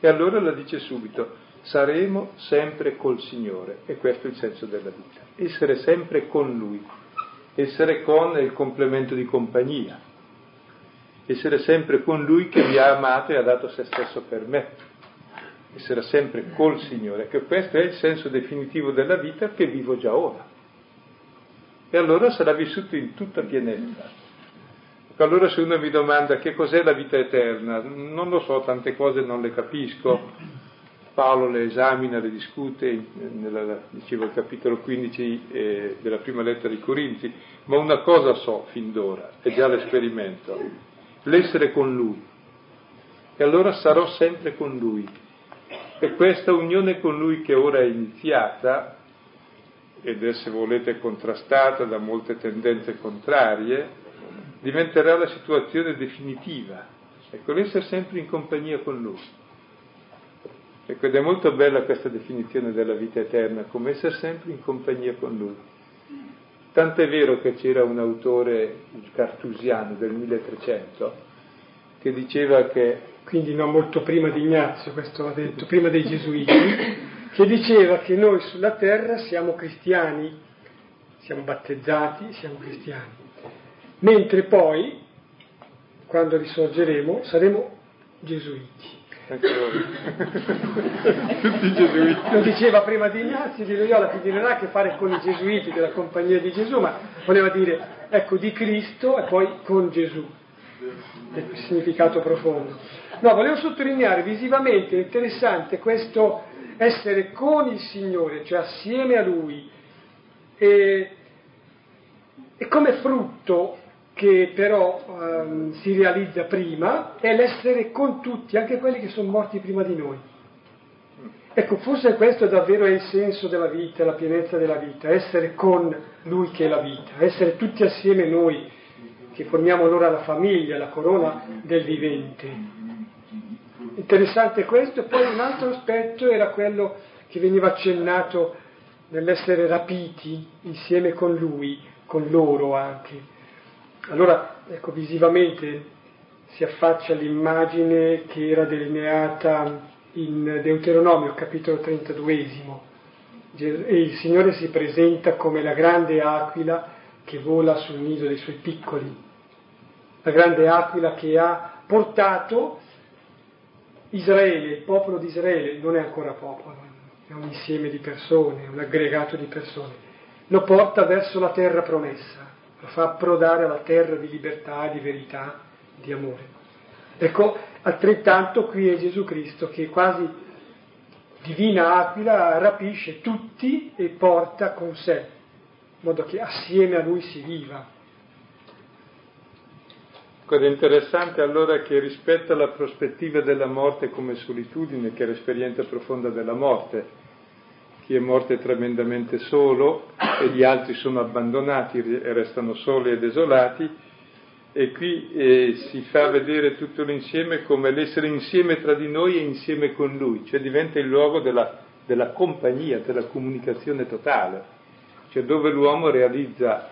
E allora la dice subito, saremo sempre col Signore, e questo è il senso della vita, essere sempre con Lui, essere con il complemento di compagnia, essere sempre con Lui che mi ha amato e ha dato se stesso per me, essere sempre col Signore, che questo è il senso definitivo della vita che vivo già ora e allora sarà vissuto in tutta pienezza. Ecco, allora se uno mi domanda che cos'è la vita eterna, non lo so, tante cose non le capisco. Paolo le esamina, le discute, nella, dicevo il capitolo 15 eh, della prima lettera di Corinzi, ma una cosa so fin d'ora, e già l'esperimento, l'essere con lui. E allora sarò sempre con lui. E questa unione con lui che ora è iniziata ed è se volete contrastata da molte tendenze contrarie, diventerà la situazione definitiva. Ecco, l'essere sempre in compagnia con Lui. Ecco, ed è molto bella questa definizione della vita eterna, come essere sempre in compagnia con Lui. Tant'è vero che c'era un autore, il cartusiano del 1300, che diceva che... Quindi non molto prima di Ignazio, questo ha detto, prima dei Gesuiti, che diceva che noi sulla terra siamo cristiani, siamo battezzati, siamo cristiani, mentre poi, quando risorgeremo, saremo gesuiti. Tutti i gesuiti. Lo diceva prima di Ignazio di Loyola che a che fare con i gesuiti della compagnia di Gesù, ma voleva dire, ecco, di Cristo e poi con Gesù del significato profondo. No, volevo sottolineare visivamente, interessante questo essere con il Signore, cioè assieme a Lui, e, e come frutto che però um, si realizza prima è l'essere con tutti, anche quelli che sono morti prima di noi. Ecco, forse questo davvero è il senso della vita, la pienezza della vita, essere con Lui che è la vita, essere tutti assieme noi che formiamo allora la famiglia, la corona del vivente. Interessante questo, poi un altro aspetto era quello che veniva accennato nell'essere rapiti insieme con lui, con loro anche. Allora, ecco, visivamente si affaccia l'immagine che era delineata in Deuteronomio, capitolo 32, e il Signore si presenta come la grande aquila che vola sul nido dei suoi piccoli. La grande aquila che ha portato Israele, il popolo di Israele, non è ancora popolo, è un insieme di persone, un aggregato di persone, lo porta verso la terra promessa, lo fa approdare alla terra di libertà, di verità, di amore. Ecco, altrettanto qui è Gesù Cristo che quasi divina aquila rapisce tutti e porta con sé, in modo che assieme a lui si viva, Ed è interessante allora che rispetto alla prospettiva della morte come solitudine, che è l'esperienza profonda della morte, chi è morto è tremendamente solo e gli altri sono abbandonati e restano soli e desolati, e qui eh, si fa vedere tutto l'insieme come l'essere insieme tra di noi e insieme con lui, cioè diventa il luogo della, della compagnia, della comunicazione totale, cioè dove l'uomo realizza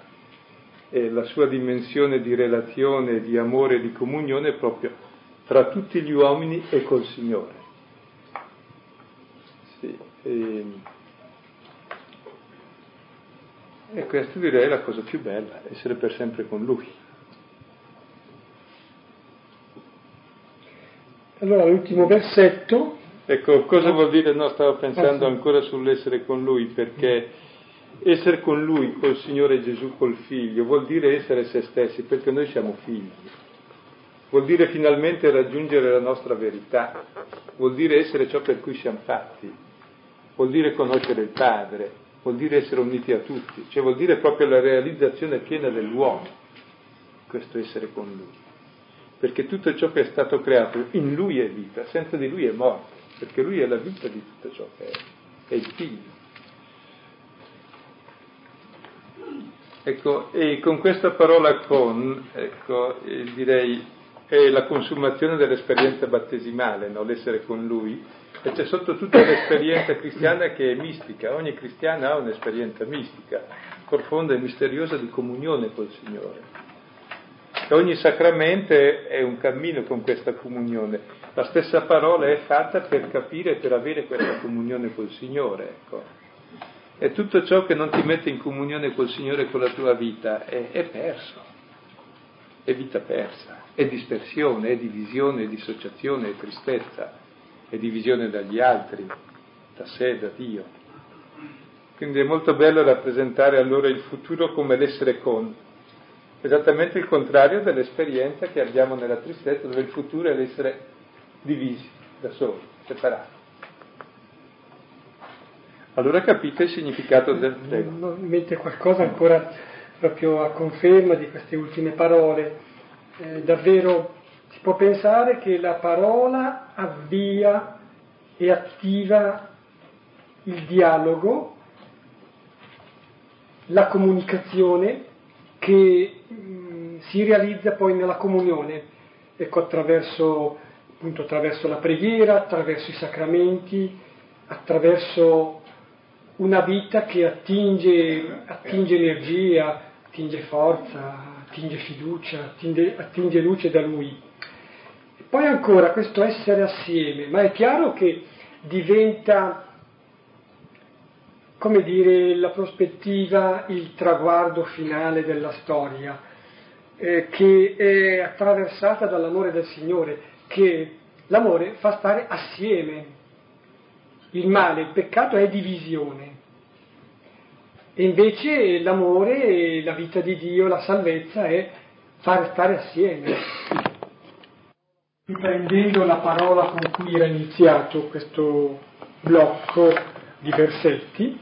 eh, la sua dimensione di relazione, di amore, di comunione proprio tra tutti gli uomini e col Signore. Sì, e, e questa direi è la cosa più bella, essere per sempre con Lui. Allora l'ultimo versetto. Ecco, cosa vuol dire? No, stavo pensando ancora sull'essere con Lui, perché essere con Lui, col Signore Gesù, col Figlio, vuol dire essere se stessi, perché noi siamo figli. Vuol dire finalmente raggiungere la nostra verità, vuol dire essere ciò per cui siamo fatti, vuol dire conoscere il Padre, vuol dire essere uniti a tutti, cioè vuol dire proprio la realizzazione piena dell'uomo, questo essere con Lui. Perché tutto ciò che è stato creato in Lui è vita, senza di Lui è morte, perché Lui è la vita di tutto ciò che è, è il Figlio. Ecco, e con questa parola con, ecco, eh, direi, è la consumazione dell'esperienza battesimale, no? l'essere con Lui, e c'è sotto tutta l'esperienza cristiana che è mistica, ogni cristiano ha un'esperienza mistica, profonda e misteriosa di comunione col Signore. E ogni sacramento è un cammino con questa comunione. La stessa parola è fatta per capire e per avere questa comunione col Signore. Ecco. E tutto ciò che non ti mette in comunione col Signore con la tua vita è, è perso, è vita persa, è dispersione, è divisione, è dissociazione, è tristezza, è divisione dagli altri, da sé, da Dio. Quindi è molto bello rappresentare allora il futuro come l'essere con, esattamente il contrario dell'esperienza che abbiamo nella tristezza, dove il futuro è l'essere divisi, da soli, separati. Allora capite il significato del. Mi mette qualcosa ancora proprio a conferma di queste ultime parole. Eh, davvero può pensare che la parola avvia e attiva il dialogo la comunicazione che mh, mm, si realizza poi nella comunione, ecco, attraverso, appunto, attraverso la preghiera, attraverso i sacramenti, attraverso una vita che attinge, attinge energia, attinge forza, attinge fiducia, attinge, attinge luce da Lui. Poi ancora questo essere assieme, ma è chiaro che diventa, come dire, la prospettiva, il traguardo finale della storia, eh, che è attraversata dall'amore del Signore, che l'amore fa stare assieme il male, il peccato è divisione. E invece l'amore, la vita di Dio, la salvezza è far stare assieme. Riprendendo la parola con cui era iniziato questo blocco di versetti,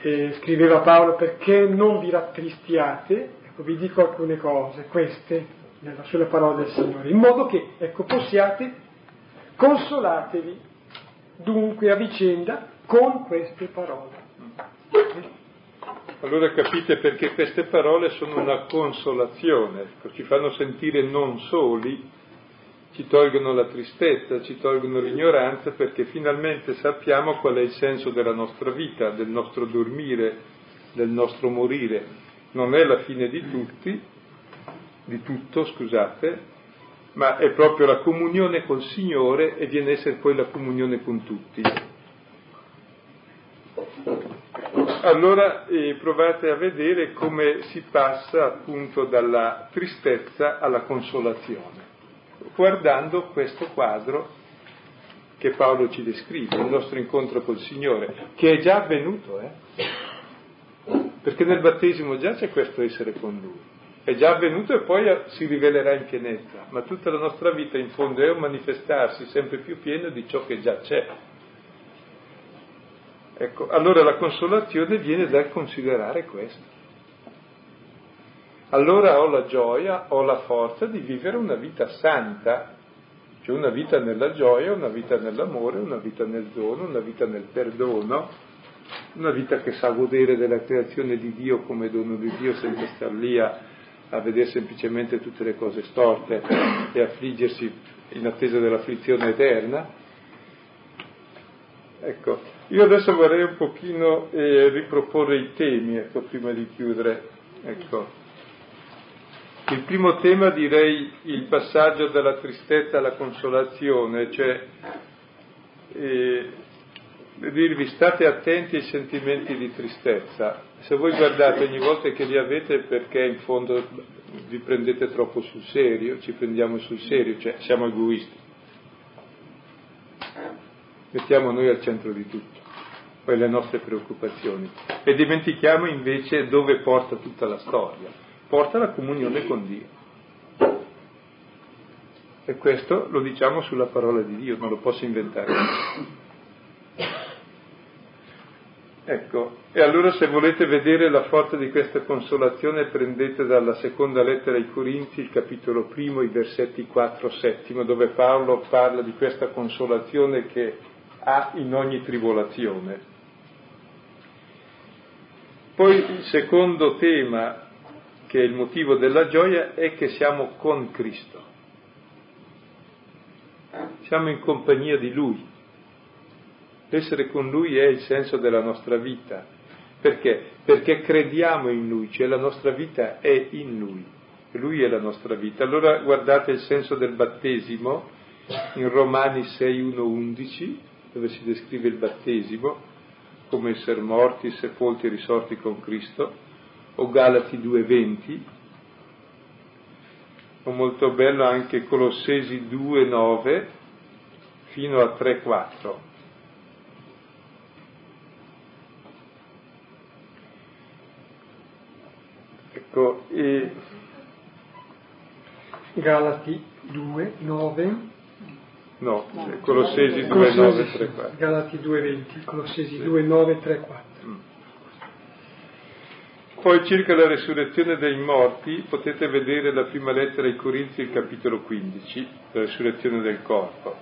eh, scriveva Paolo perché non vi rattristiate, ecco vi dico alcune cose, queste, nella, sulle parole del Signore, in modo che, ecco, possiate, consolatevi dunque a vicenda con queste parole. Allora capite perché queste parole sono una consolazione, ci fanno sentire non soli, ci tolgono la tristezza, ci tolgono l'ignoranza, perché finalmente sappiamo qual è il senso della nostra vita, del nostro dormire, del nostro morire. Non è la fine di tutti, di tutto, scusate, ma è proprio la comunione col Signore e viene a essere poi la comunione con tutti. Allora eh, provate a vedere come si passa appunto dalla tristezza alla consolazione, guardando questo quadro che Paolo ci descrive, il nostro incontro col Signore, che è già avvenuto, eh? perché nel battesimo già c'è questo essere con Lui è già avvenuto e poi si rivelerà in pienezza, ma tutta la nostra vita in fondo è un manifestarsi sempre più pieno di ciò che già c'è. Ecco, allora la consolazione viene dal considerare questo. Allora ho la gioia, ho la forza di vivere una vita santa, cioè una vita nella gioia, una vita nell'amore, una vita nel dono, una vita nel perdono, una vita che sa godere della creazione di Dio come dono di Dio senza star lì a a vedere semplicemente tutte le cose storte e affliggersi in attesa dell'afflizione eterna. Ecco, io adesso vorrei un pochino eh, riproporre i temi, ecco, prima di chiudere. Ecco. Il primo tema direi il passaggio dalla tristezza alla consolazione, cioè eh, dirvi state attenti ai sentimenti di tristezza. Se voi guardate ogni volta che li avete perché in fondo vi prendete troppo sul serio, ci prendiamo sul serio, cioè siamo egoisti. Mettiamo noi al centro di tutto, poi le nostre preoccupazioni. E dimentichiamo invece dove porta tutta la storia. Porta la comunione con Dio. E questo lo diciamo sulla parola di Dio, non lo posso inventare. Ecco, e allora se volete vedere la forza di questa consolazione prendete dalla seconda lettera ai Corinzi, il capitolo primo, i versetti 4-7, dove Paolo parla di questa consolazione che ha in ogni tribolazione. Poi il secondo tema, che il motivo della gioia, è che siamo con Cristo. Siamo in compagnia di Lui Essere con Lui è il senso della nostra vita. Perché? Perché crediamo in Lui, cioè la nostra vita è in Lui. Lui è la nostra vita. Allora guardate il senso del battesimo in Romani 6, 1, 11, dove si descrive il battesimo come essere morti, sepolti e risorti con Cristo, o Galati 2, 20, o molto bello anche Colossesi 2, 9, fino a 3, 4. Ecco, e... Galati 2, 9. No, Colossesi 2, 9, 3, 4. Galati 2, 20, Colossesi sì. 2, 9, 3, 4. Poi circa la resurrezione dei morti potete vedere la prima lettera ai Corinzi, il capitolo 15, la resurrezione del corpo.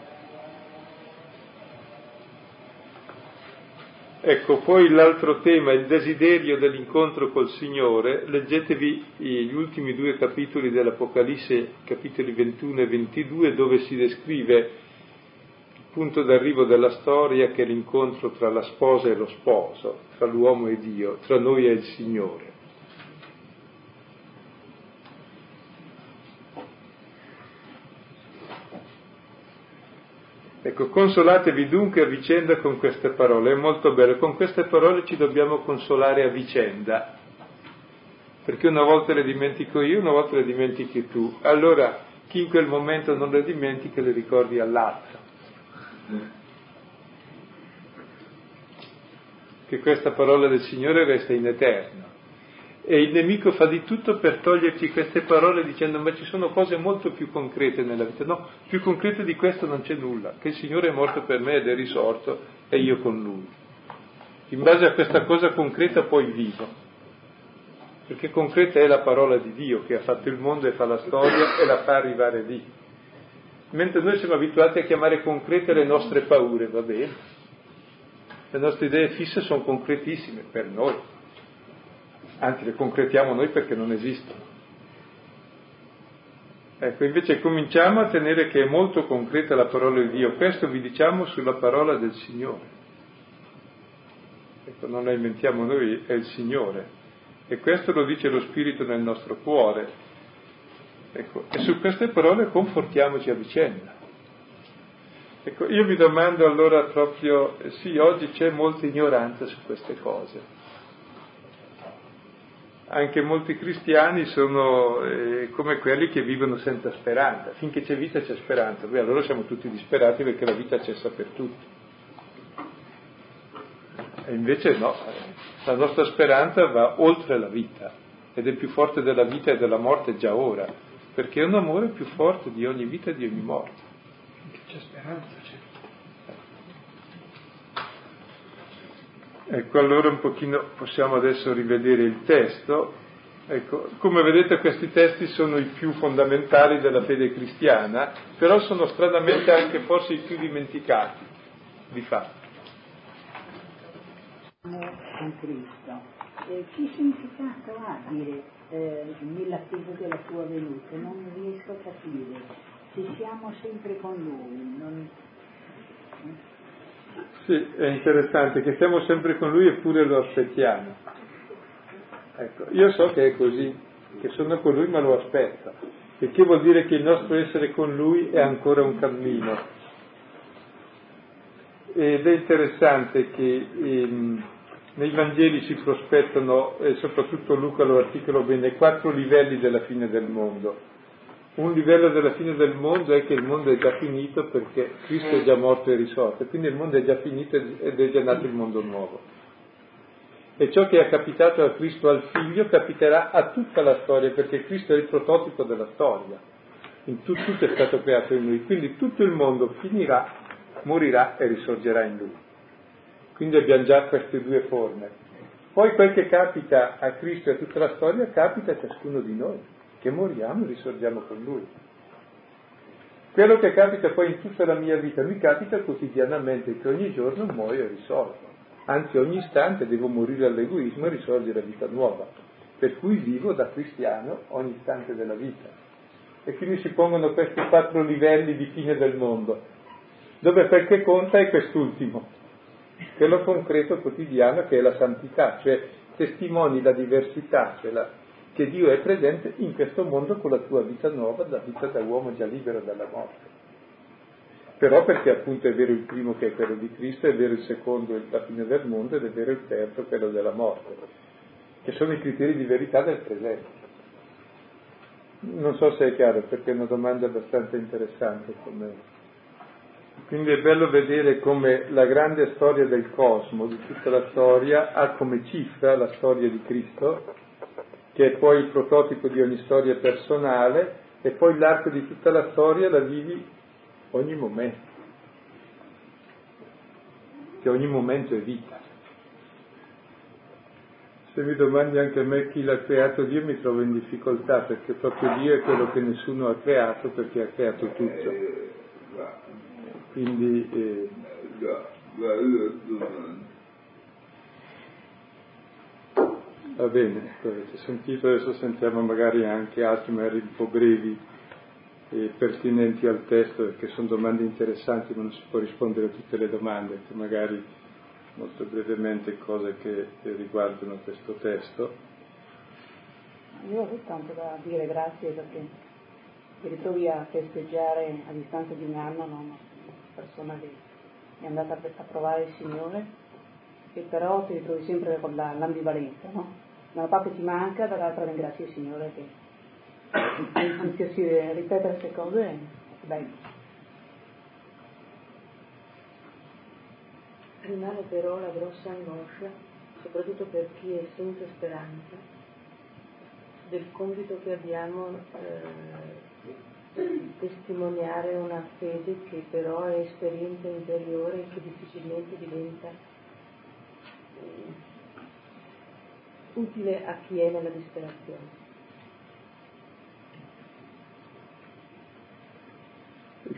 Ecco, poi l'altro tema, il desiderio dell'incontro col Signore, leggetevi gli ultimi due capitoli dell'Apocalisse, capitoli 21 e 22, dove si descrive il punto d'arrivo della storia che è l'incontro tra la sposa e lo sposo, tra l'uomo e Dio, tra noi e il Signore. Ecco, consolatevi dunque a vicenda con queste parole, è molto bello, con queste parole ci dobbiamo consolare a vicenda, perché una volta le dimentico io, una volta le dimentichi tu, allora chi in quel momento non le dimentica le ricordi all'altro. Che questa parola del Signore resta in eterno e il nemico fa di tutto per toglierci queste parole dicendo ma ci sono cose molto più concrete nella vita. No, più concrete di questo non c'è nulla, che il Signore è morto per me ed è risorto e io con Lui. In base a questa cosa concreta poi vivo, perché concreta è la parola di Dio che ha fatto il mondo e fa la storia e la fa arrivare lì. Mentre noi siamo abituati a chiamare concrete le nostre paure, va bene. Le nostre idee fisse sono concretissime per noi, anzi le concretiamo noi perché non esistono. Ecco, invece cominciamo a tenere che è molto concreta la parola di Dio, questo vi diciamo sulla parola del Signore. Ecco, non la inventiamo noi, è il Signore. E questo lo dice lo Spirito nel nostro cuore. Ecco, e su queste parole confortiamoci a vicenda. Ecco, io mi domando allora proprio, sì, oggi c'è molta ignoranza su queste cose anche molti cristiani sono eh, come quelli che vivono senza speranza. Finché c'è vita c'è speranza, poi allora siamo tutti disperati perché la vita cessa per tutti. E invece no, la nostra speranza va oltre la vita ed è più forte della vita e della morte già ora, perché è un amore più forte di ogni vita e di ogni morte. Finché c'è speranza c'è. Ecco, allora un pochino possiamo adesso rivedere il testo. Ecco, come vedete questi testi sono i più fondamentali della fede cristiana, però sono stranamente anche forse i più dimenticati, di fatto. Con Cristo. Eh, che significato ha dire eh, nell'attesa della sua venuta? Non riesco a capire. Se siamo sempre con Lui, non... Sì, è interessante che siamo sempre con lui eppure lo aspettiamo. Ecco, io so che è così, che sono con lui ma lo aspetto, il che vuol dire che il nostro essere con lui è ancora un cammino. Ed è interessante che ehm, nei Vangeli si prospettano, e soprattutto Luca lo articola bene, quattro livelli della fine del mondo un livello della fine del mondo è che il mondo è già finito perché Cristo è già morto e risorto, quindi il mondo è già finito ed è già nato il mondo nuovo. E ciò che è capitato a Cristo al figlio capiterà a tutta la storia, perché Cristo è il prototipo della storia. In tutto, tutto è stato creato in lui, quindi tutto il mondo finirà, morirà e risorgerà in lui. Quindi abbiamo già queste due forme. Poi quel che capita a Cristo e a tutta la storia capita a ciascuno di noi che moriamo e risorgiamo con Lui. Quello che capita poi in tutta la mia vita mi capita quotidianamente che ogni giorno muoio e risorgo. Anzi, ogni istante devo morire all'egoismo e risorgere a vita nuova. Per cui vivo da cristiano ogni istante della vita. E quindi si pongono questi quattro livelli di fine del mondo, dove quel che conta è quest'ultimo, quello concreto quotidiano che è la santità, cioè testimoni la diversità, cioè la, che Dio è presente in questo mondo con la tua vita nuova, la vita da uomo già libero dalla morte. Però perché appunto è vero il primo che è quello di Cristo, è vero il secondo la fine del mondo ed è vero il terzo quello della morte, che sono i criteri di verità del presente. Non so se è chiaro perché è una domanda abbastanza interessante come... Quindi è bello vedere come la grande storia del cosmo, di tutta la storia, ha come cifra la storia di Cristo che è poi il prototipo di ogni storia personale, e poi l'arco di tutta la storia la vivi ogni momento, che ogni momento è vita. Se mi domandi anche a me chi l'ha creato Dio mi trovo in difficoltà perché proprio Dio è quello che nessuno ha creato perché ha creato tutto. Quindi eh, Va bene, avete sentito, adesso sentiamo magari anche altri, magari un po' brevi e pertinenti al testo, perché sono domande interessanti, ma non si può rispondere a tutte le domande, che magari molto brevemente cose che riguardano questo testo. Io ho tanto da dire grazie perché ti ritrovi a festeggiare a distanza di un anno no? una persona che è andata a trovare il Signore e però ti ritrovi sempre con la, l'ambivalenza, no? Da una parte ti manca, dall'altra ringrazio il Signore che (coughs) sentirsi ripetere queste cose è. Rimane però la grossa angoscia, soprattutto per chi è senza speranza, del compito che abbiamo eh, di testimoniare una fede che però è esperienza interiore e che difficilmente diventa eh, utile a chi è nella disperazione.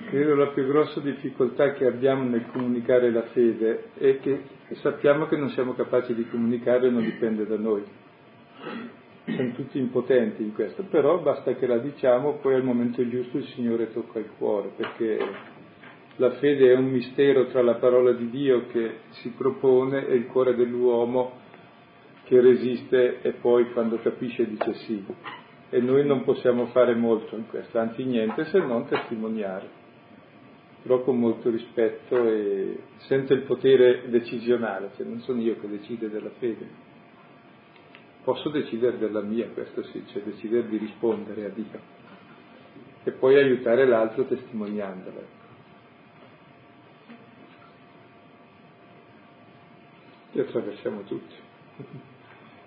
Credo la più grossa difficoltà che abbiamo nel comunicare la fede è che sappiamo che non siamo capaci di comunicare e non dipende da noi. Siamo tutti impotenti in questo, però basta che la diciamo, poi al momento giusto il Signore tocca il cuore, perché la fede è un mistero tra la parola di Dio che si propone e il cuore dell'uomo che resiste e poi quando capisce dice sì. E noi non possiamo fare molto in questo, anzi niente se non testimoniare però con molto rispetto e senza il potere decisionale, cioè non sono io che decido della fede. Posso decidere della mia, questo sì, cioè decidere di rispondere a Dio e poi aiutare l'altro testimoniandola. Ecco. E attraversiamo tutti.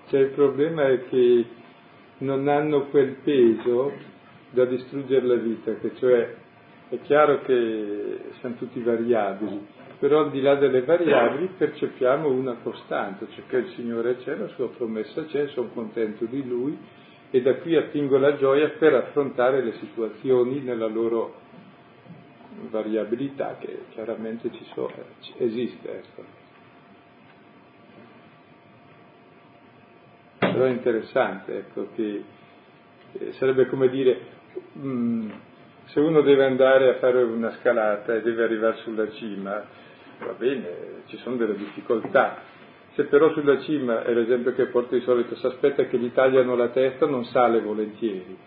Cioè il problema è che non hanno quel peso da distruggere la vita, che cioè è chiaro che siamo tutti variabili, però al di là delle variabili percepiamo una costante, cioè che il Signore c'è, la sua promessa c'è, sono contento di Lui e da qui attingo la gioia per affrontare le situazioni nella loro variabilità che chiaramente ci so, esiste. Ecco. Però è interessante, ecco, che eh, sarebbe come dire... Mm, se uno deve andare a fare una scalata e deve arrivare sulla cima, va bene, ci sono delle difficoltà. Se però sulla cima, è l'esempio che porto di solito, si aspetta che gli tagliano la testa, non sale volentieri.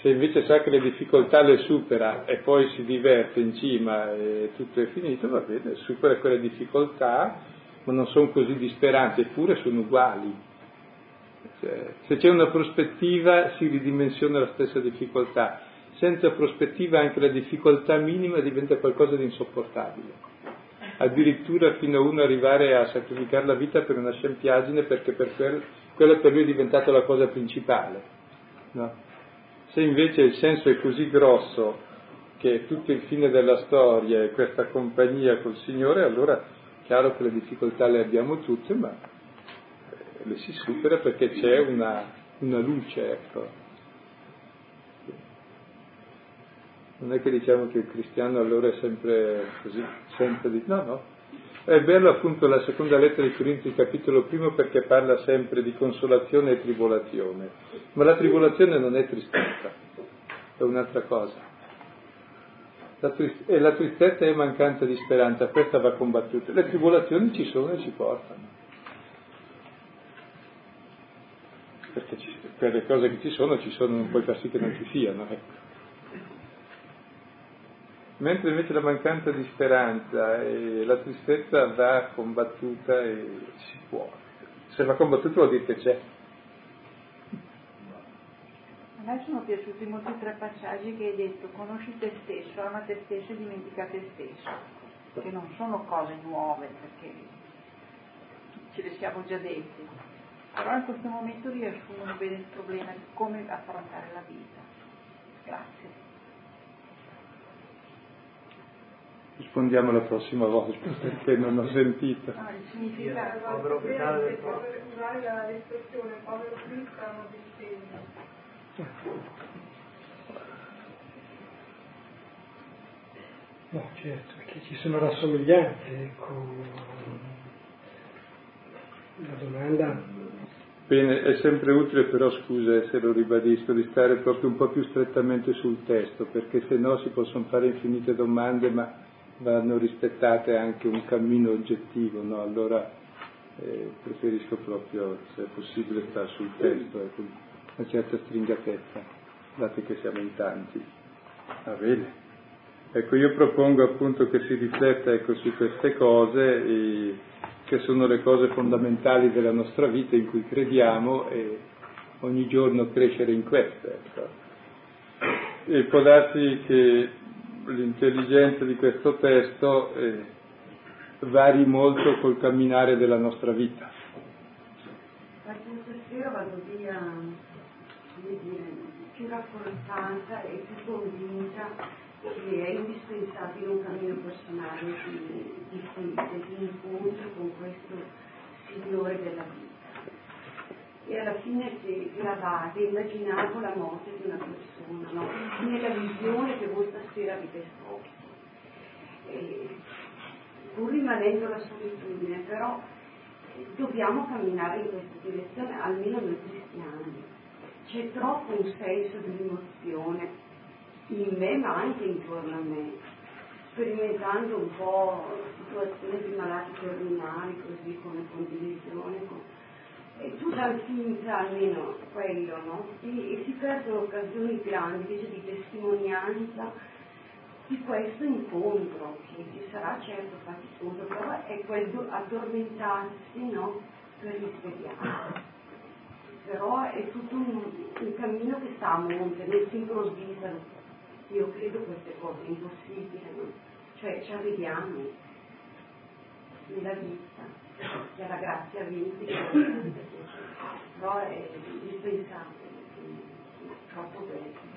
Se invece sa che le difficoltà le supera e poi si diverte in cima e tutto è finito, va bene, supera quelle difficoltà, ma non sono così disperanti, eppure sono uguali. Cioè, se c'è una prospettiva si ridimensiona la stessa difficoltà senza prospettiva anche la difficoltà minima diventa qualcosa di insopportabile. Addirittura fino a uno arrivare a sacrificare la vita per una scempiaggine perché per quel, quella per lui è diventata la cosa principale. No? Se invece il senso è così grosso che è tutto il fine della storia e questa compagnia col Signore, allora è chiaro che le difficoltà le abbiamo tutte, ma le si supera perché c'è una, una luce, ecco. Non è che diciamo che il cristiano allora è sempre così, sempre di... No, no. È bello appunto la seconda lettera di Corinti, capitolo primo, perché parla sempre di consolazione e tribolazione. Ma la tribolazione non è tristezza, è un'altra cosa. La trist- e la tristezza è mancanza di speranza, questa va combattuta. Le tribolazioni ci sono e ci portano. Perché ci, per le cose che ci sono, ci sono, non puoi far sì che non ci siano. Ecco mentre invece la mancanza di speranza e la tristezza va combattuta e si può. Se va combattuta vuol dire che c'è. A me sono piaciuti molti tre passaggi che hai detto, conosci te stesso, ama te stesso e dimentica te stesso, che non sono cose nuove perché ce le siamo già dette, però in questo momento riassumono bene il problema di come affrontare la vita. Grazie. rispondiamo la prossima volta perché non ho sentito. Ah, il significato del povero usare l'espressione povero cristiano di No, certo, perché ci sono rassomiglianze, ecco. La domanda Bene, è sempre utile però, scusa se lo ribadisco, di stare proprio un po' più strettamente sul testo, perché se no si possono fare infinite domande, ma vanno rispettate anche un cammino oggettivo, no? Allora eh, preferisco proprio, se è possibile, stare sul testo, ecco, una certa stringatezza, dato che siamo in tanti. Va bene. Ecco, io propongo appunto che si rifletta ecco, su queste cose. E, che sono le cose fondamentali della nostra vita in cui crediamo e ogni giorno crescere in queste. Ecco. E può darsi che l'intelligenza di questo testo eh, vari molto col camminare della nostra vita. Sera via, come dire, più rafforzata e più convinta che è indispensabile un cammino personale di, di fede, di incontro con questo Signore della vita. E alla fine se gravate, immaginavo la morte di una persona, no? nella visione che voi stasera avete esposto. Pur rimanendo la solitudine, però dobbiamo camminare in questa direzione, almeno noi cristiani. C'è troppo un senso di rimozione in me ma anche intorno a me, sperimentando un po' situazioni di malati terminali, così come condivisione. Con... E tu dai finta almeno quello, no? E, e si perdono occasioni grandi invece di testimonianza di questo incontro, che ci sarà certo faticoso, però è quel addormentarsi, no? Per risvegliarsi però è tutto un, un, cammino che sta a monte, non si improvvisa io credo queste cose impossibili, cioè ci arriviamo nella vita, che la grazia vince, però è indispensabile, troppo bene.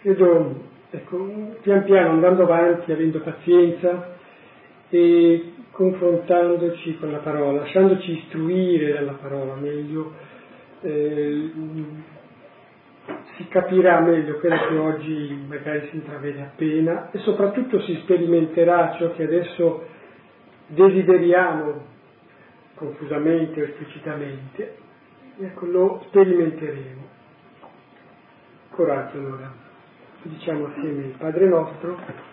Credo, ecco, pian piano andando avanti, avendo pazienza e confrontandoci con la parola, lasciandoci istruire dalla parola meglio, eh, si capirà meglio quello che oggi magari si intravede appena e soprattutto si sperimenterà ciò che adesso desideriamo confusamente o esplicitamente, ecco, lo sperimenteremo. Coraggio allora, diciamo assieme il Padre nostro.